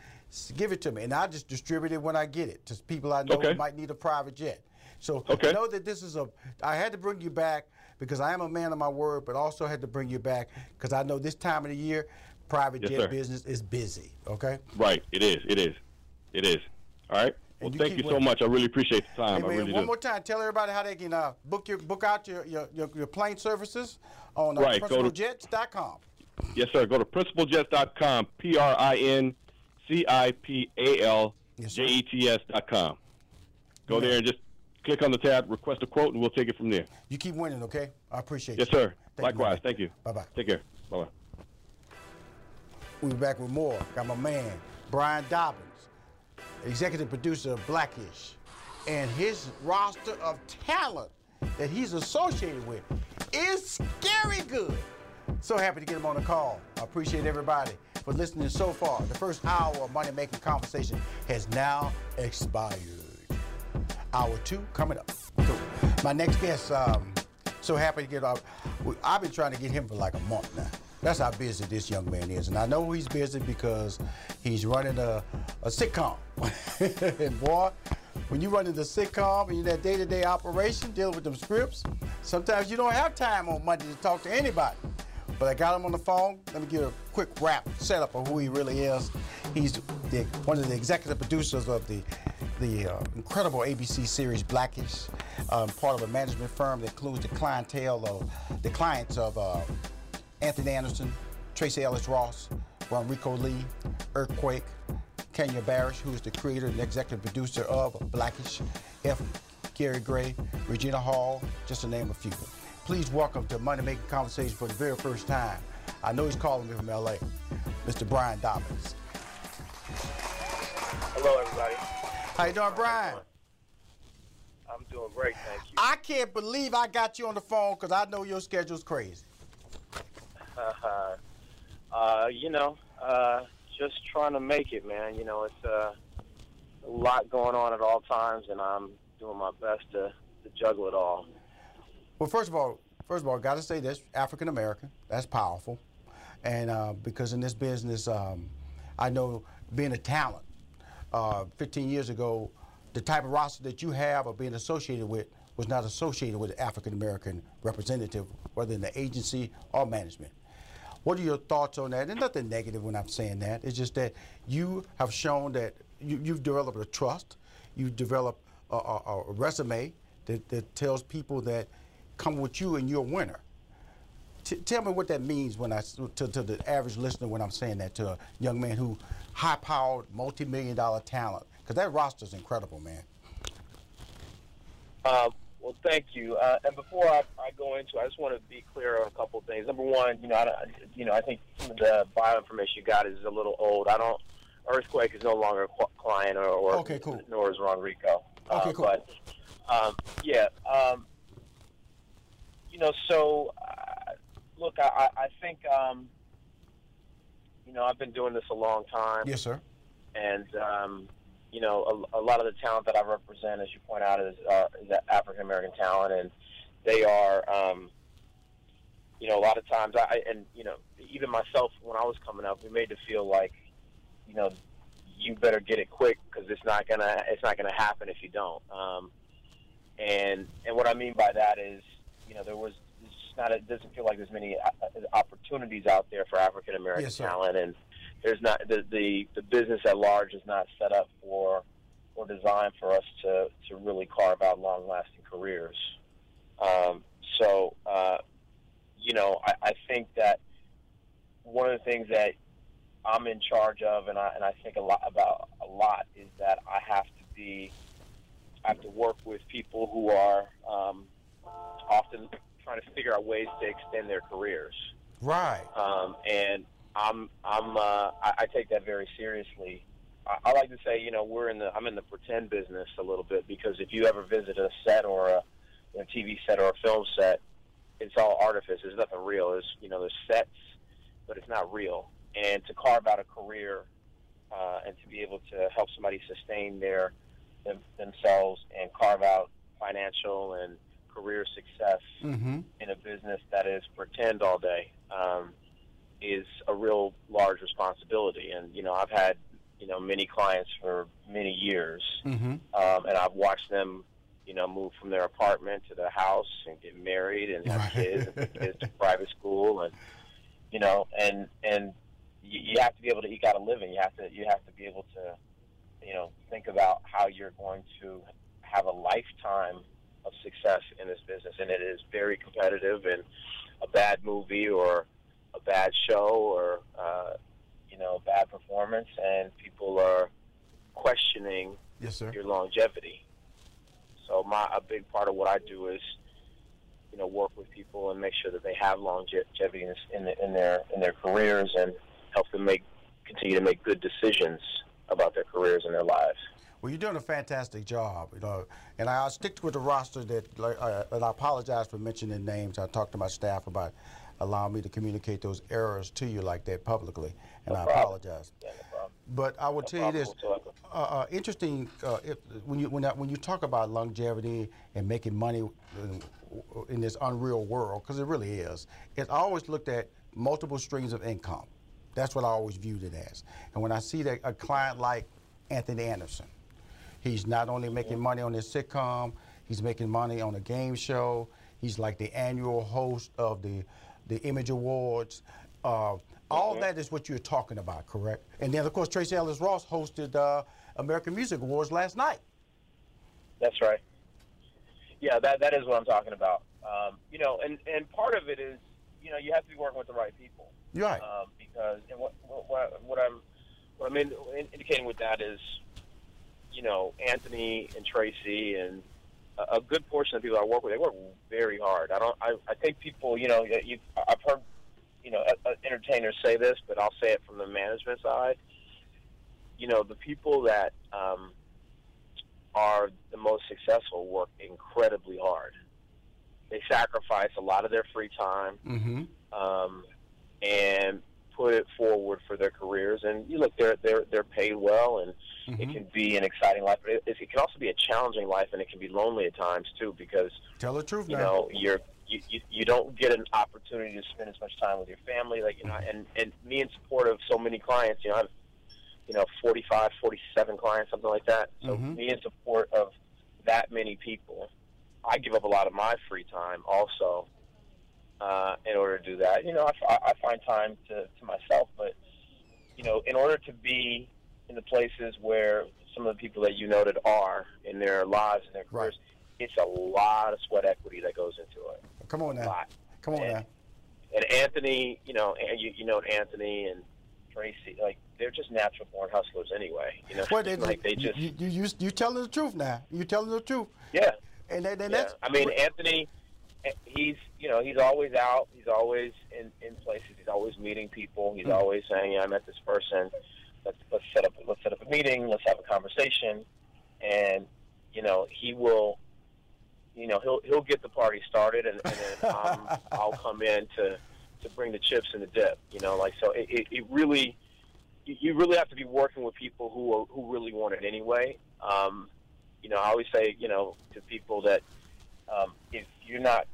give it to me, and I just distribute it when I get it to people I know Okay. who might need a private jet. So Okay. know that this is a. I had to bring you back because I am a man of my word, but also had to bring you back because I know this time of the year, private Yes, jet sir. business is busy. Okay. Right. It is. It is. It is. All right. Well, you thank keep you so much. I really appreciate the time. Hey I really one do. more time, tell everybody how they can uh, book your book out your your, your, your plane services on uh, Right, go principaljets.com. Yes, sir. Go to principaljets.com. P R I N C I P A L Yes, J sir. E T S dot com. Go there and just click on the tab, request a quote, and we'll take it from there. You keep winning, okay? I appreciate it. Yes, you. sir. Thank Likewise. man. Thank you. Bye-bye. Take care. Bye bye. We'll be back with more. Got my man, Brian Dobbins, executive producer of Black-ish, and his roster of talent that he's associated with is scary good. So happy to get him on the call. I appreciate everybody for listening so far. The first hour of Money Making Conversation has now expired. Hour two coming up. Cool. My next guest, um, so happy to get off. I've been trying to get him for like a month now. That's how busy this young man is. And I know he's busy because he's running a, a sitcom. [laughs] and boy, when you run into sitcom and you're that day-to-day operation dealing with them scripts, sometimes you don't have time on Monday to talk to anybody. But I got him on the phone. Let me give a quick wrap setup of who he really is. He's the, one of the executive producers of the the uh, incredible ABC series Black-ish, um, part of a management firm that includes the clientele of the clients of uh, Anthony Anderson, Tracee Ellis Ross, RonReaco Lee, Earthquake, Kenya Barris, who is the creator and executive producer of Black-ish, F. Gary Gray, Regina Hall, just to name a few. Please welcome to Money Making Conversation for the very first time. I know he's calling me from LA, Mr. Brian Dobbins. Hello, everybody. How you doing, Brian? I'm doing great, thank you. I can't believe I got you on the phone because I know your schedule's crazy. [laughs] uh, you know, uh, just trying to make it, man. You know, it's uh, a lot going on at all times, and I'm doing my best to, to juggle it all. Well, first of all, first of all, got to say this: African American. That's powerful, and uh, because in this business, um, I know being a talent. Uh, 15 years ago, the type of roster that you have or being associated with was not associated with an African American representative, whether in the agency or management. What are your thoughts on that? And nothing negative when I'm saying that. It's just that you have shown that you, have developed a trust, you've developed a, a, a resume that, that, tells people that come with you and you're a winner. T- tell me what that means when I to, to, the average listener when I'm saying that to a young man who high-powered, multi-million dollar talent, because that roster is incredible, man. Uh, well, thank you. Uh, and before I, I, go into, I just want to be clear on a couple of things. Number one, you know, I, you know, I think some of the bio information you got is a little old. I don't. Earthquake is no longer a client, or, or okay, cool. Nor is RonReaco. Okay, uh, cool. But um, yeah, um, you know, so uh, look, I, I think um, you know I've been doing this a long time. Yes, sir. And um, you know, a, a, lot of the talent that I represent, as you point out, is, uh, is African American talent, and they are, um, you know, a lot of times, I and you know, even myself when I was coming up, we made to feel like, you know, you better get it quick because it's not gonna it's not gonna happen if you don't. Um, and and what I mean by that is, you know, there was it's not it doesn't feel like there's many uh, opportunities out there for African American yes, talent, and there's not the, the the business at large is not set up for or designed for us to to really carve out long lasting careers. Um, so uh, you know, I, I think that one of the things that I'm in charge of, and I and I think a lot about a lot, is that I have to be I have to work with people who are um, often trying to figure out ways to extend their careers. Right. Um, and I'm I'm uh, I, I take that very seriously. I, I like to say, you know, we're in the I'm in the pretend business a little bit because if you ever visit a set or a, a TV set or a film set, it's all artifice. There's nothing real. There's you know there's sets, but it's not real. And to carve out a career uh, and to be able to help somebody sustain their them, themselves and carve out financial and career success mm-hmm. in a business that is pretend all day. Um, is a real large responsibility. And you know, I've had you know many clients for many years, mm-hmm. um, and I've watched them you know move from their apartment to their house and get married and have kids and kids to private school and you know and and you, you have to be able to eke out a living. You have to you have to be able to you know think about how you're going to have a lifetime of success in this business, and it is very competitive. And a bad movie or a bad show or uh, you know bad performance, and people are questioning yes, sir. your longevity. So my a big part of what I do is you know work with people and make sure that they have longevity in, in, in their in their careers and help them make continue to make good decisions about their careers and their lives. Well, you're doing a fantastic job, you know, and I, will stick to with the roster that, uh, and I apologize for mentioning names. I talked to my staff about allow me to communicate those errors to you like that publicly, and no I problem. apologize. Yeah, no but I will no tell you this: uh, uh, interesting uh, if, when you when, I, when you talk about longevity and making money in, in this unreal world, because it really is. It's always looked at multiple streams of income. That's what I always viewed it as. And when I see that a client like Anthony Anderson, he's not only making money on his sitcom, he's making money on a game show. He's like the annual host of the the Image Awards. Uh, all mm-hmm. that is what you're talking about, correct? And then, of course, Tracee Ellis Ross hosted uh, American Music Awards last night. That's right. Yeah, that that is what I'm talking about. Um, you know, and and part of it is, you know, you have to be working with the right people. You're right. Um, because and what, what what I'm what I'm in, indicating with that is, you know, Anthony and Tracee and a good portion of people I work with, they work very hard. I don't. I, I think people, you know, you, I've heard, you know, entertainers say this, but I'll say it from the management side. You know, the people that um, are the most successful work incredibly hard. They sacrifice a lot of their free time, mm-hmm. um, and put it forward for their careers. And you look, they're they're they're paid well, and Mm-hmm. it can be an exciting life, but it, it can also be a challenging life, and it can be lonely at times too, because Tell the truth you now. know you're. You, you, you don't get an opportunity to spend as much time with your family, like you know, and and me in support of so many clients, you know, I've you know 45, 47 clients, something like that. So Mhm. me in support of that many people, I give up a lot of my free time also uh, in order to do that. You know, I, I find time to, to myself, but you know, in order to be in the places where some of the people that you noted are in their lives and their careers, it's a lot of sweat equity that goes into it. Come on now. Come on And- now. And Anthony, you know, and you, you know Anthony and Tracee, like they're just natural born hustlers anyway. You know, Well, they, like they just you, you, you, you telling the truth now. You telling the truth. yeah. And, that, and Yeah. that's. I mean, Anthony, he's you know he's always out. He's always in in places. He's always meeting people. He's Mm. always saying, "Yeah, I met this person. Let's let's set up let's set up a meeting. Let's have a conversation." And you know he will, you know he'll he'll get the party started, and, and then um, [laughs] I'll come in to to bring the chips and the dip. You know, like so it, it, it really. You you really have to be working with people who are, who really want it anyway. Um, you know, I always say, you know, to people that um, if you're not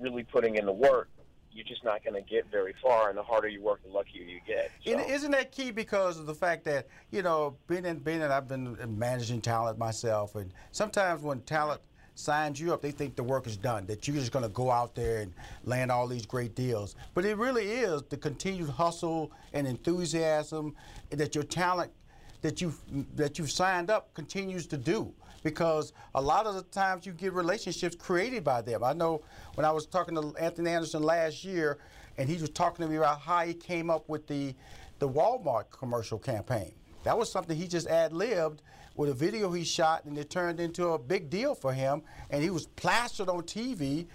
really putting in the work, you're just not going to get very far. And the harder you work, the luckier you get. So, And isn't that key because of the fact that you know being in being in I've been managing talent myself, and sometimes when talent signs you up, they think the work is done, that you're just going to go out there and land all these great deals. But it really is the continued hustle and enthusiasm that your talent that you that you've signed up continues to do because a lot of the times you get relationships created by them. I know when I was talking to Anthony Anderson last year, and he was talking to me about how he came up with the the Walmart commercial campaign. That was something he just ad libbed with a video he shot, and it turned into a big deal for him. And he was plastered on TV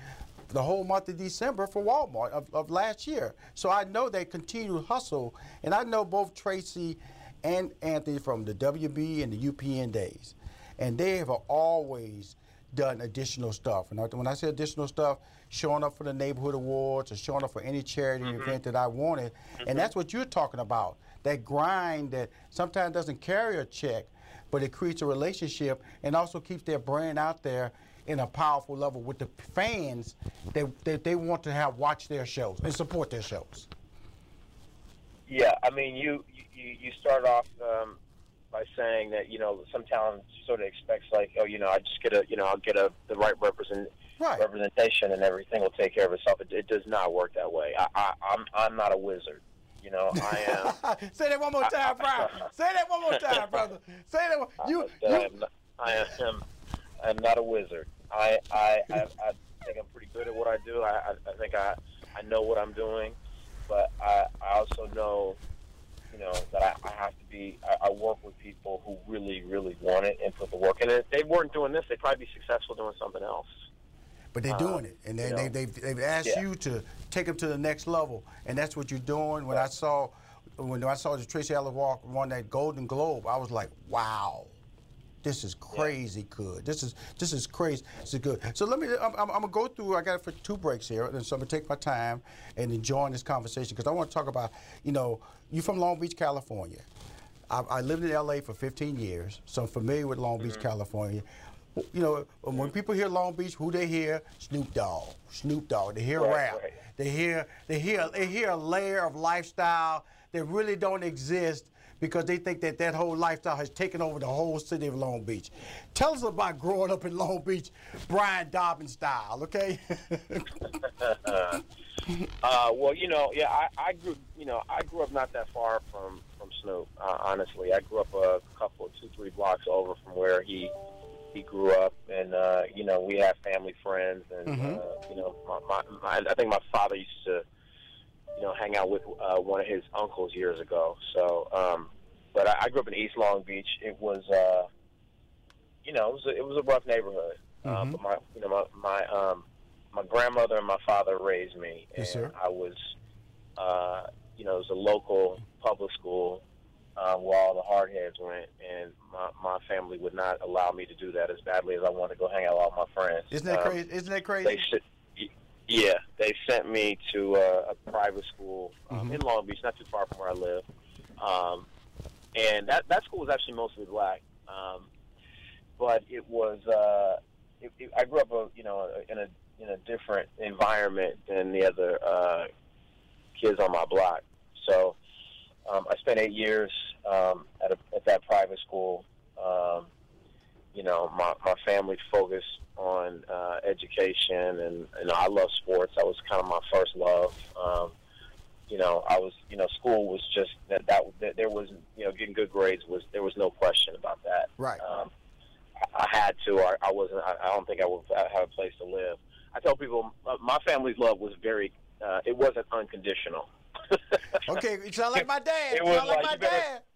the whole month of December for Walmart of, of last year. So I know they continue to hustle, and I know both Tracee and Anthony from the WB and the UPN days, and they have always done additional stuff. And when I say additional stuff, showing up for the neighborhood awards or showing up for any charity event that I wanted, and that's what you're talking about. That grind that sometimes doesn't carry a check, but it creates a relationship and also keeps their brand out there in a powerful level with the fans that, that they want to have watch their shows and support their shows. yeah, I mean, you you, you start off um, by saying that you know some talent sort of expects like, oh, you know, I just get a, you know, I'll get a the right represent Right. representation and everything will take care of itself. It, it does not work that way. I, I, I'm I'm not a wizard. You know, I am. Say that one more time, Brian. Say that one more time, brother. Say that one. [laughs] You, I you, am not, I am I'm not a wizard. I I, I I think I'm pretty good at what I do. I I, I think I I know what I'm doing, but I I also know you know that I, I have to be. I, I work with people who really really want it and put the work in. And if they weren't doing this, they'd probably be successful doing something else. but they're doing um, it, and they, you they, they've, they've asked Yeah. you to take them to the next level, and that's what you're doing. When I saw, when I saw the Tracee Ellis Walker won that Golden Globe, I was like, wow. This is crazy good. This is this is crazy. This is good. So let me. I'm, I'm, I'm gonna go through. I got it for two breaks here, and so I'm gonna take my time and enjoying this conversation because I want to talk about. You know, you from Long Beach, California. I, I lived in LA for 15 years, so I'm familiar with Long Beach, mm-hmm. California. You know, when people hear Long Beach, who they hear? Snoop Dogg. Snoop Dogg. They hear Right, rap. right. They hear they hear they hear a layer of lifestyle that really don't exist because they think that that whole lifestyle has taken over the whole city of Long Beach. Tell us about growing up in Long Beach, Brian Dobbins style, okay? [laughs] Uh, well, you know, yeah, I, I grew, you know, I grew up not that far from from Snoop. Uh, honestly, I grew up a couple, two, three blocks over from where he he grew up, and uh, you know, we have family friends, and uh, you know, my, my, my, I think my father used to, you know, hang out with uh, one of his uncles years ago. So, um, but I, I grew up in East Long Beach. It was, uh, you know, it was a, it was a rough neighborhood. Uh, but my, you know, my my um, my grandmother and my father raised me, and Yes, sir. I was, uh, you know, it was a local public school uh, where all the hardheads went, and my, my family would not allow me to do that as badly as I wanted to go hang out with all my friends. Isn't that Um, crazy? Isn't that They crazy? should, Yeah, they sent me to uh, a private school um, Mm-hmm. in Long Beach, not too far from where I live. Um, and that that school was actually mostly black, um, but it was. Uh, it, it, I grew up, uh, you know, in a in a different environment than the other uh, kids on my block. So um, I spent eight years um, at, a, at that private school. Um, you know, my, my family focused on uh, education, and, and I love sports. That was kind of my first love. Um, you know, I was, you know, school was just that, that that there was, you know, getting good grades was there was no question about that. Right. Um, I, I had to. I, I wasn't. I, I don't think I would have a place to live. I tell people uh, my family's love was very. Uh, it wasn't unconditional. [laughs] Okay, you sound like my dad. It You was sound like, like, my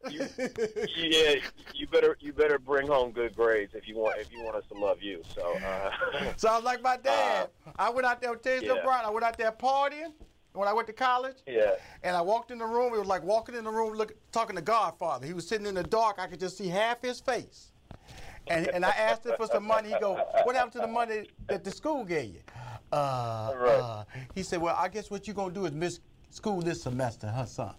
you dad. yeah, you better you better bring home good grades if you want if you want us to love you. So uh, [laughs] Sounds like my dad. I went out there, tell you something, yeah. Brian. I went out there partying when I went to college. yeah, And I walked in the room. It was like walking in the room, look, talking to Godfather. He was sitting in the dark. I could just see half his face. And, and I asked him for some money. He go, "What happened to the money that the school gave you?" Uh, Right. uh, he said, "Well, I guess what you're gonna do is miss school this semester, huh, son?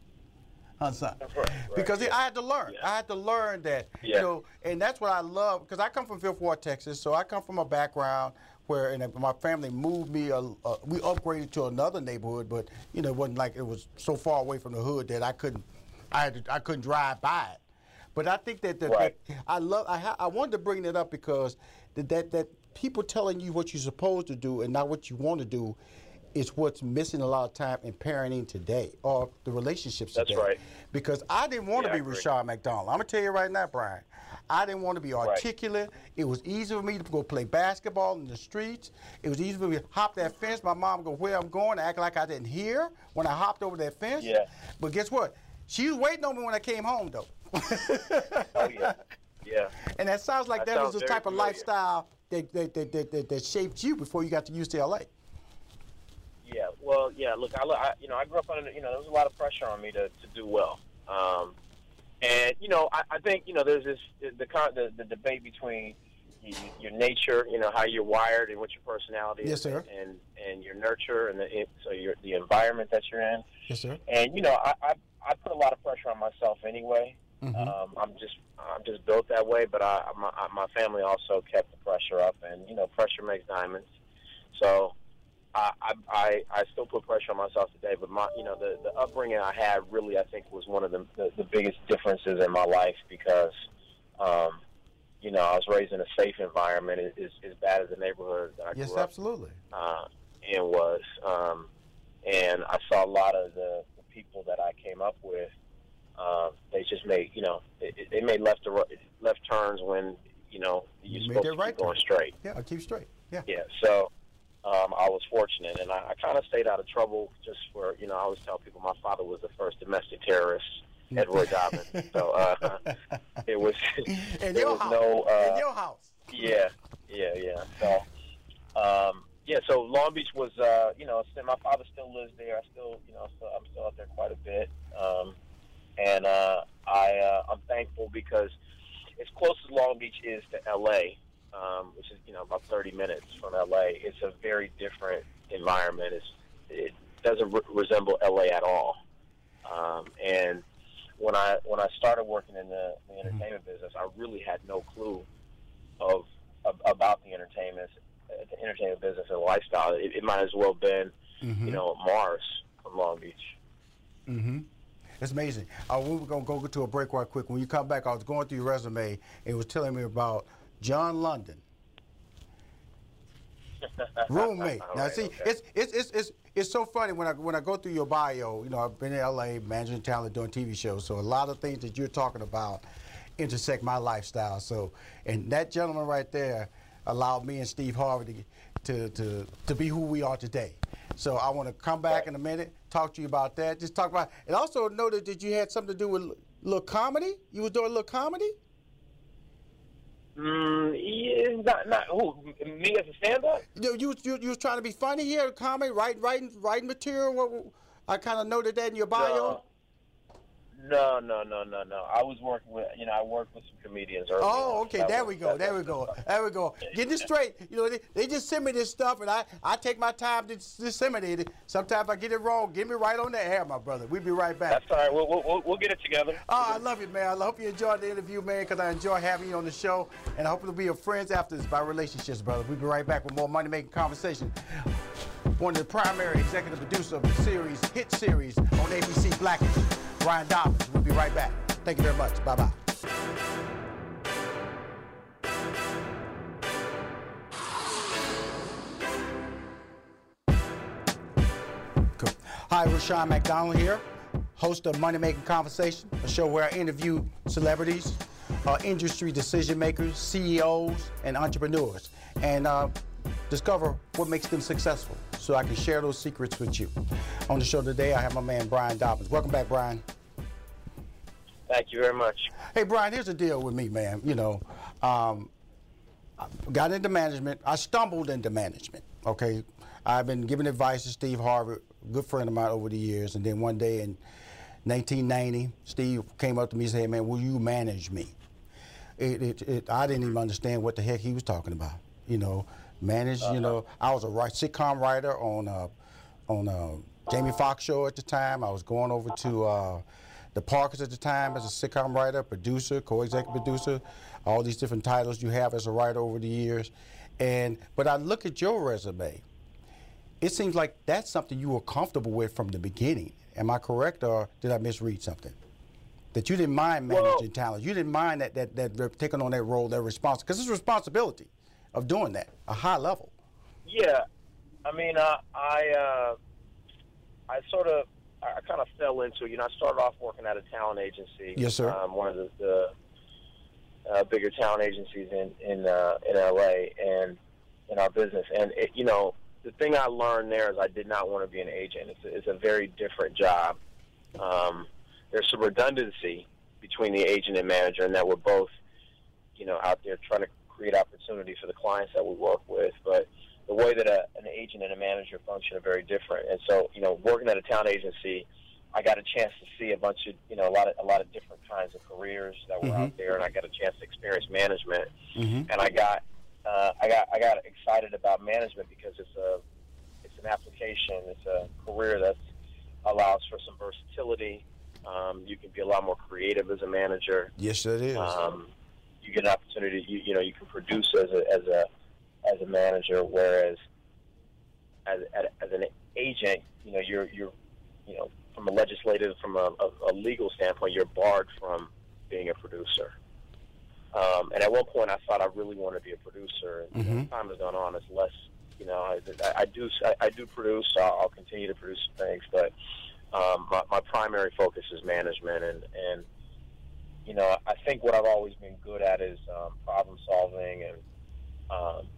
Huh, son? Right, right, because yeah. I had to learn. Yeah. I had to learn that, you know, and that's what I love. Because I come from Fifth Ward, Texas, so I come from a background where, and my family moved me. Uh, uh, we upgraded to another neighborhood, but you know, it wasn't like it was so far away from the hood that I couldn't, I had to, I couldn't drive by it. But I think that, that, Right. that I love. I, ha- I wanted to bring that up because that, that that people telling you what you're supposed to do and not what you want to do is what's missing a lot of time in parenting today or the relationships That's today. right. Because I didn't want Yeah, to be. Rushion McDonald. I'm gonna tell you right now, Brian. I didn't want to be articulate. It was easy for me to go play basketball in the streets. It was easy for me to hop that fence. My mom go where I'm going, act like I didn't hear when I hopped over that fence. Yeah. But guess what? She was waiting on me when I came home, though. [laughs] oh yeah, yeah. And that sounds like That that, was the type of familiar. lifestyle that that, that, that, that that shaped you before you got to UCLA. Yeah, well, yeah. Look, I, I you know, I grew up under, you know, there was a lot of pressure on me to, to do well, um, and you know, I, I think you know, there's this the con- the, the debate between your nature, you know, how you're wired and what your personality Yes, is, sir. and and your nurture and the so your the environment that you're in, Yes, sir. and you know, I I, I put a lot of pressure on myself anyway. Mm-hmm. Um, I'm just I'm just built that way, but I my, my family also kept the pressure up, and you know, pressure makes diamonds. So I, I, I I still put pressure on myself today, but my, you know, the, the upbringing I had really, I think, was one of the, the, the biggest differences in my life because, um, you know, I was raised in a safe environment, as, as- as bad as the neighborhood that I Yes, grew up absolutely. uh, and was, um, and I saw a lot of the, the people that I came up with. Uh, they just made, you know, they, they made left to left turns when, you know, you're You made supposed to right keep going straight. Yeah, I keep straight. Yeah. Yeah, so um, I was fortunate, and I, I kind of stayed out of trouble just for you know. I always tell people my father was the first domestic terrorist, Edward Dobbin. So uh, [laughs] it was [laughs] In there was house. no uh, In your house. yeah, yeah, yeah. So, um, yeah. So Long Beach was, uh, you know, my father still lives there. I still, you know, still, I'm still out there quite a bit, um, and uh, I, uh, I'm thankful because as close as Long Beach is to L.A., um, which is, you know, about 30 minutes from L.A., it's a very different environment. It's, it doesn't re- resemble L.A. at all, um, and when I when I started working in the, the entertainment business, I really had no clue of, of about the entertainment uh, the entertainment business and lifestyle. It, it might as well have been, Mm-hmm. you know, Mars from Long Beach. Mm-hmm. It's amazing. Uh, we were gonna go to a break right quick. When you come back, I was going through your resume and it was telling me about John London, [laughs] roommate. Now right, see, okay. it's, it's it's it's it's so funny when I when I go through your bio. You know, I've been in L.A. managing talent, doing TV shows. So a lot of things that you're talking about intersect my lifestyle. So, and that gentleman right there allowed me and Steve Harvey to to to, to be who we are today. So I want to come back Right. in a minute, talk to you about that. Just talk about, and also noted that you had something to do with a little comedy. You was doing a little comedy. Mm, yeah, not not who me as a stand-up. You you you, you was trying to be funny here, comedy, writing writing writing material. I kind of noted that in your bio. No, no, no, no, no. No. I was working with, you know, I worked with some comedians earlier. Oh, okay. so that There was- we go. There we go. There we go. Get this straight. You know, they, they just send me this stuff, and I, I take my time to disseminate it. Sometimes I get it wrong. Get me right on the air, my brother. We'll be right back. That's all right. We'll, we'll, we'll, we'll get it together. Oh, I love you, man. I hope you enjoyed the interview, man, because I enjoy having you on the show. And I hope it'll be your friends after this by relationships, brother. We'll be right back with more money making conversation. One of the primary executive producer of the series, hit series on ABC Black-ish, Brian Dobbins. We'll be right back. Thank you very much. Bye bye. Hi, Rushion McDonald here, host of Money Making Conversation, a show where I interview celebrities, uh, industry decision makers, CEOs, and entrepreneurs, and uh, discover what makes them successful so I can share those secrets with you. On the show today, I have my man Brian Dobbins. Welcome back, Brian. Thank you very much. Hey, Brian, here's the deal with me, man. You know, um, I got into management. I stumbled into management, okay? I've been giving advice to Steve Harvey, a good friend of mine over the years. And then one day in 1990, Steve came up to me and said, hey, man, will you manage me? It, it, it, I didn't even understand what the heck he was talking about. You know, manage, you know, I was a write, sitcom writer on, uh, on uh, Jamie Foxx show at the time. I was going over to uh, the Parkers at the time as a sitcom writer, producer, co-executive producer, all these different titles you have as a writer over the years. And but I look at your resume. It seems like that's something you were comfortable with from the beginning. Am I correct, or did I misread something? That you didn't mind managing Well- talent. You didn't mind that that that taking on that role, that response, because it's responsibility of doing that, a high level. Yeah, I mean, uh, I uh, I sort of I kind of fell into you know I started off working at a talent agency. Yes, sir. Um, one of the, the uh, bigger talent agencies in in uh, in LA and in our business. And it, you know, the thing I learned there is I did not want to be an agent. It's a, it's a very different job. Um, there's some redundancy between the agent and manager, and that we're both, you know, out there trying to create opportunity for the clients that we work with. But the way that a, an agent and a manager function are very different. And so, you know, working at a talent agency, I got a chance to see a bunch of, you know, a lot of a lot of different kinds of careers that were out there, and I got a chance to experience management. Mm-hmm. And I got, uh, I got, I got excited about management because it's a, it's an application, it's a career that allows for some versatility. Um, you can be a lot more creative as a manager. Yes, it is. Um, you get an opportunity. You, you know, you can produce as a as a as a manager, whereas as as, as an agent, you know, you're you're you know from a legislative, from a, a, a legal standpoint, you're barred from being a producer. Um, and at one point, I thought I really wanted to be a producer. And Mhm. as time has gone on, it's less. You know, I, I, I do I, I do produce. I'll, I'll continue to produce things, but um, my, my primary focus is management and and you know, I think what I've always been good at is um, problem solving and um,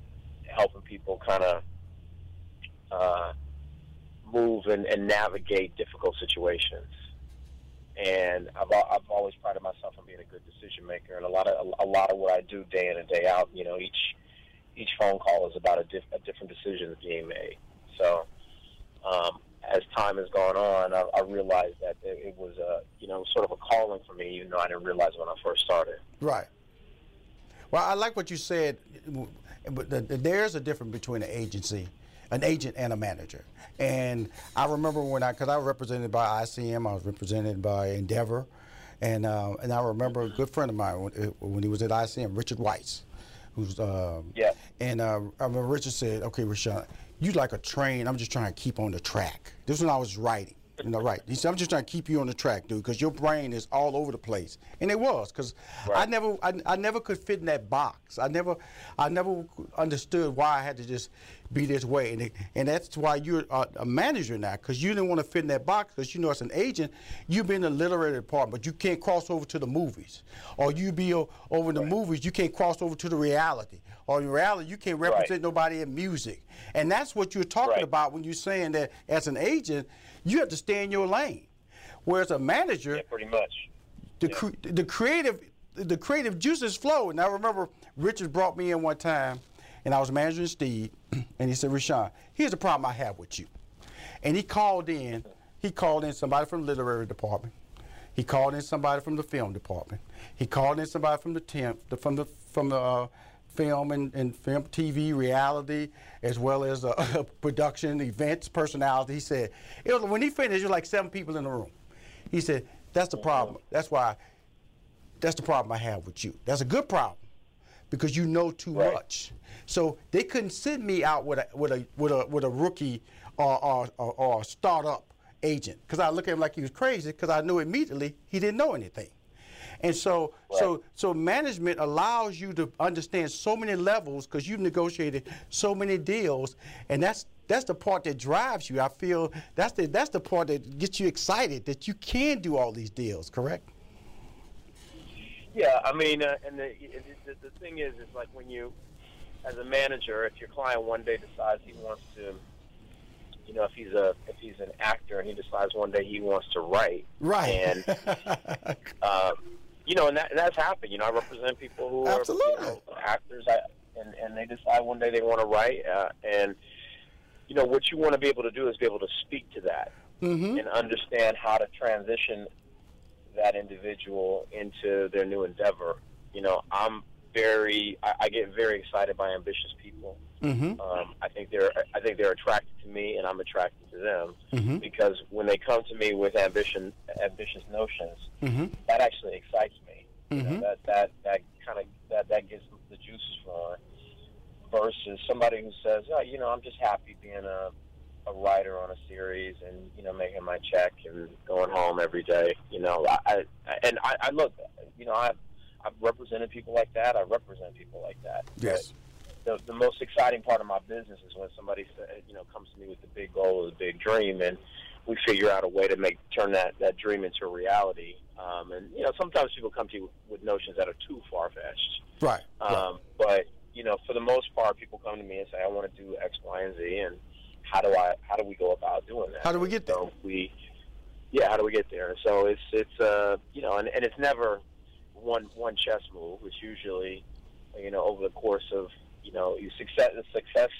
helping people kind of uh, move and, and navigate difficult situations. And I've, I've always prided myself on being a good decision maker, and a lot of a lot of what I do day in and day out, you know, each each phone call is about a, diff- a different decision being made. So, um, as time has gone on, I, I realized that it, it was a you know sort of a calling for me, even though I didn't realize when I first started. Right. Well, I like what you said, but the, the, there's a difference between an agency, an agent, and a manager. And I remember when I, because I was represented by ICM, I was represented by Endeavor, and uh, and I remember a good friend of mine when, when he was at ICM, Richard Weiss, who's um, Yeah. and uh, I remember Richard said, "Okay, Rushion, you like a train. I'm just trying to keep on the track." This when I was writing. You know, right? He said, "I'm just trying to keep you on the track, dude, because your brain is all over the place." And it was, because I never, I, I never could fit in that box. I never, I never understood why I had to just be this way. And it, and that's why you're a, a manager now, because you didn't want to fit in that box. Because you know, as an agent, you've been in the literary department, but you can't cross over to the movies, or you be o- over the movies, you can't cross over to the reality, or in reality, you can't represent nobody in music. And that's what you're talking Right. about when you're saying that as an agent, you have to stay in your lane. Whereas a manager, Yeah, pretty much. the cre- the creative the creative juices flow. And I remember Richard brought me in one time, and I was managing Steve, [clears throat] and he said, "Rushion, here's the problem I have with you." And he called in. He called in somebody from the literary department. He called in somebody from the film department. He called in somebody from the temp, the, from the from the uh, film and, and film, TV, reality, as well as uh, [laughs] production, events, personality. He said, it was, when he finished, there was like seven people in the room. He said, that's the problem. That's why, that's the problem I have with you. That's a good problem because you know too Right. much. So they couldn't send me out with a with a with a with a rookie or or, or, or a startup agent because I look at him like he was crazy because I knew immediately he didn't know anything. And so so so management allows you to understand so many levels because you've negotiated so many deals, and that's that's the part that drives you. I feel that's the that's the part that gets you excited that you can do all these deals. Correct? Yeah, I mean, uh, and the, it, the thing is, is like when you, as a manager, if your client one day decides he wants to, you know, if he's a if he's an actor and he decides one day he wants to write, Right. and [laughs] um, you know, and, that, and that's happened. You know, I represent people who are you know, actors, I, and and they decide one day they want to write, uh, and you know, what you want to be able to do is be able to speak to that Mm-hmm. and understand how to transition that individual into their new endeavor. You know, I'm very, I, I get very excited by ambitious people. Mm-hmm. Um, I think they're, I think they're attracted to me, and I'm attracted to them Mhm. because when they come to me with ambition, ambitious notions, Mm-hmm. that actually excites me. You know, Mhm. that that that kind of that that gets the juices flowing. Versus somebody who says, oh, you know, I'm just happy being a a writer on a series and you know making my check and going home every day. You know, I, I and I, I look, you know, I I've represented people like that. I represent people like that. Yes. The, the most exciting part of my business is when somebody you know comes to me with a big goal or a big dream, and we figure out a way to make turn that that dream into a reality. Um, and you know, sometimes people come to you with, with notions that are too far fetched. Right. right. Um, but you know, for the most part, people come to me and say, "I want to do X, Y, and Z," and how do I? How do we go about doing that? How do we get there? So we, yeah, how do we get there? And so it's it's uh you know, and, and it's never one one chess move. It's usually you know over the course of you know your success the success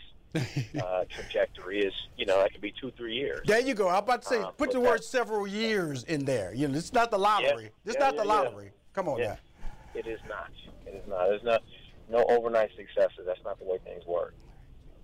uh, [laughs] trajectory is you know that could be two three years. There you go. I'm about to say, Uh, put the word several years in there. You know, it's not the lottery. It's Yeah, not yeah, the yeah. lottery. Come on Yeah. now. It is not. It is not. There's not no overnight successes. That's not the way things work.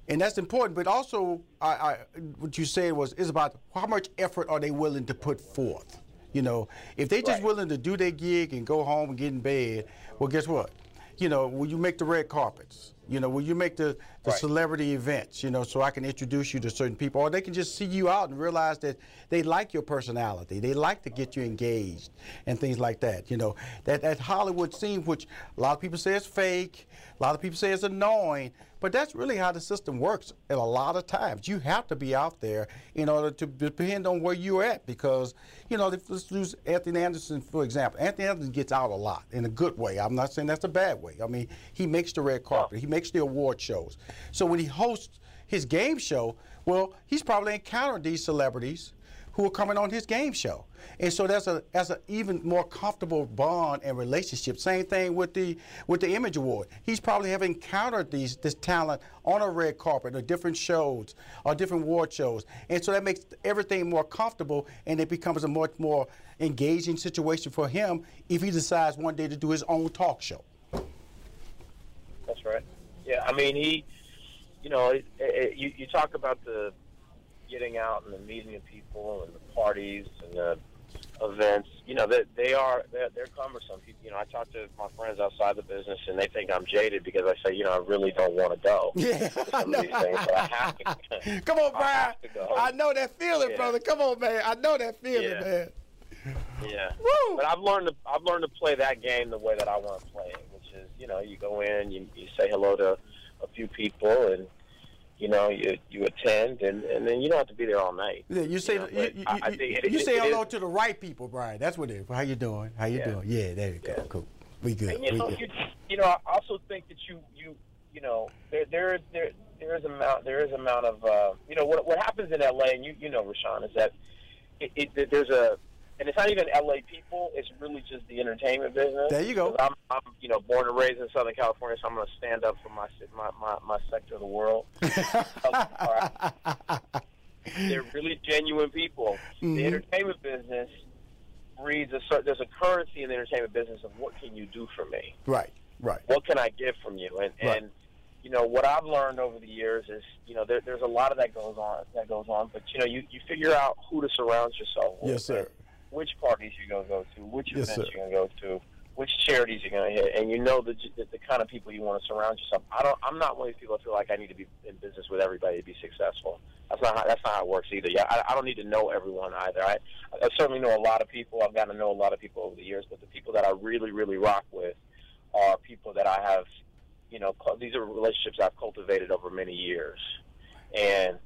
And that's important. But also, I, I, what you said was is about how much effort are they willing to put forth. You know, if they just Right. willing to do their gig and go home and get in bed, well, guess what? You know, will you make the red carpets? You know, will you make the, the Right. celebrity events? You know, so I can introduce you to certain people, or they can just see you out and realize that they like your personality. They like to get you engaged and things like that. You know, that that Hollywood scene, which a lot of people say is fake, a lot of people say it's annoying, but that's really how the system works. At a lot of times, you have to be out there in order to depend on where you're at. Because you know, if- let's use Anthony Anderson for example. Anthony Anderson gets out a lot in a good way. I'm not saying that's a bad way. I mean, he makes the red carpet. He makes the award shows. So when he hosts his game show, well, he's probably encountered these celebrities who are coming on his game show. And so that's a an even more comfortable bond and relationship. Same thing with the with the Image Award. He's probably have encountered these this talent on a red carpet or different shows or different award shows. And so that makes everything more comfortable and it becomes a much more engaging situation for him if he decides one day to do his own talk show. That's right. Yeah, I mean, he, you know, it, it, you, you talk about the getting out and the meeting of people and the parties and the events. You know, that they, are they're, they're cumbersome. You know, I talk to my friends outside the business and they think I'm jaded because I say, you know, I really don't want to go. [laughs] Yeah, to I of these things, but I have to. [laughs] Come on, [laughs] I Brian. go. I know that feeling, Yeah. brother. Come on, man. I know that feeling, Yeah. man. Yeah. Woo! But I've learned to I've learned to play that game the way that I want to play it, which is you know you go in, you, you say hello to a few people, and you know you you attend, and and then you don't have to be there all night. Yeah, you say know, you, you, I- I you- it- you it- say it hello to the right people, Brian. That's what it is. How you doing? How you Yeah. doing? Yeah, there you go. Yeah. Cool. We good. And you we know, good. you, you know, I also think that you, you, you know, there, there, there, there is amount, there is amount of, uh, you know, what, what happens in LA, and you, you know, Rushion, is that it, it, there's a, and it's not even LA people. It's really just the entertainment business. There you go. I'm, I'm, you know, born and raised in Southern California, so I'm going to stand up for my, my, my, my sector of the world. [laughs] They're really genuine people. Mhm. The entertainment business breeds a certain. There's a currency in the entertainment business of what can you do for me? Right, right. What can I get from you? And Right. and you know what I've learned over the years is you know there, there's a lot of that goes on that goes on, but you know you you figure out who to surround yourself with. Yes, sir. Which parties you're gonna go to, which Yes, events sir. you're gonna go to, which charities you're gonna hit, and you know the, the the kind of people you want to surround yourself. I don't. I'm not one of these people that feel like I need to be in business with everybody to be successful. That's not how, that's not how it works either. Yeah, I, I don't need to know everyone either. I, I certainly know a lot of people. I've gotten to know a lot of people over the years, but the people that I really, really rock with are people that I have, you know, these are relationships I've cultivated over many years. And,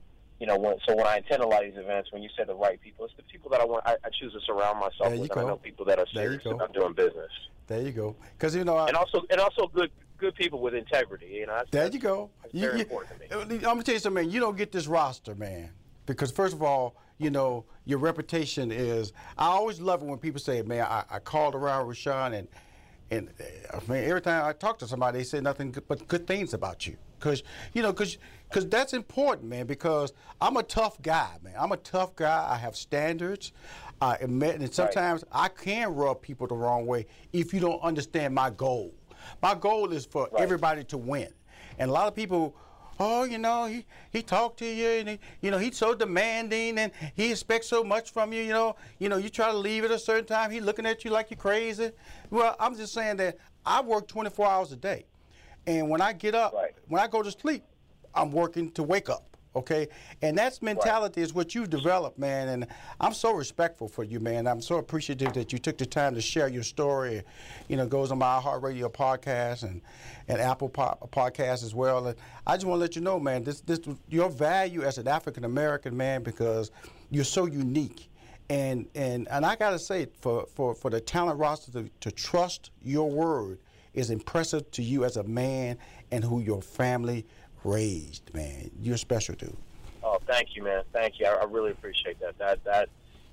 you know, when, so when I attend a lot of these events, when you say the right people, it's the people that I want, I, I choose to surround myself There with. And I know people that are serious about doing business. There you go. Because you know, I, And also, and also good, good people with integrity. You know, that's, There you go. You- very you- important to me. I'm gonna tell you something, man. You don't get this roster, man, because first of all, you know your reputation is. I always love it when people say, "Man, I, I called around Rushion and and uh, man, every time I talk to somebody, they say nothing but good things about you." Because you know, because because that's important, man. Because I'm a tough guy, man. I'm a tough guy. I have standards. I admit, and sometimes I can rub people the wrong way if you don't understand my goal. My goal is for everybody to win. And a lot of people, oh, you know, he, he talked to you and he, you know, he's so demanding and he expects so much from you, you know, you know, you try to leave at a certain time, he's looking at you like you're crazy. Well, I'm just saying that I work 24 hours a day. And when I get up, when I go to sleep, I'm working to wake up. Okay, and that's mentality is what you've developed, man. And I'm so respectful for you, man. I'm so appreciative that you took the time to share your story. You know, it goes on my iHeartRadio podcast and and Apple po- podcast as well. And I just want to let you know, man, this this your value as an African American man because you're so unique. And and and I gotta say, for for for the talent roster to, to trust your word is impressive to you as a man and who your family raised, man. You're special, dude. Oh, thank you, man. Thank you. I, I really appreciate that. That that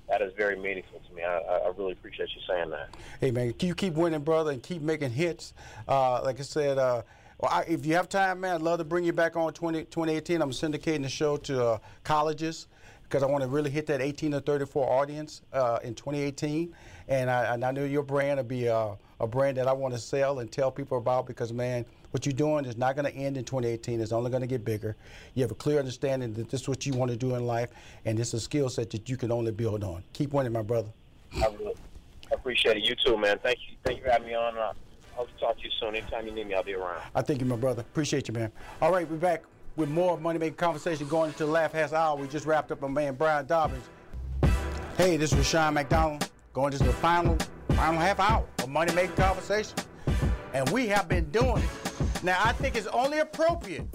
that is very meaningful to me. I, I really appreciate you saying that. Hey, man, Can you keep winning, brother, and keep making hits. Uh, like I said, uh, well, I, if you have time, man, I'd love to bring you back on 20, 2018. I'm syndicating the show to uh, colleges because I want to really hit that 18 to 34 audience uh, in 2018. And I, and I know your brand will be uh, a brand that I want to sell and tell people about because, man, what you're doing is not going to end in 2018. It's only going to get bigger. You have a clear understanding that this is what you want to do in life, and it's a skill set that you can only build on. Keep winning, my brother. I really appreciate it. You too, man. Thank you. Thank you for having me on. Uh, to talk to you soon. Anytime you need me, I'll be around. I thank you, my brother. Appreciate you, man. All right, we're back with more Money Making Conversation going into the last half hour. We just wrapped up my man Brian Dobbins. Hey, this is Sean McDonald going into the final final half hour of Money Making Conversation. And we have been doing it. Now, I think it's only appropriate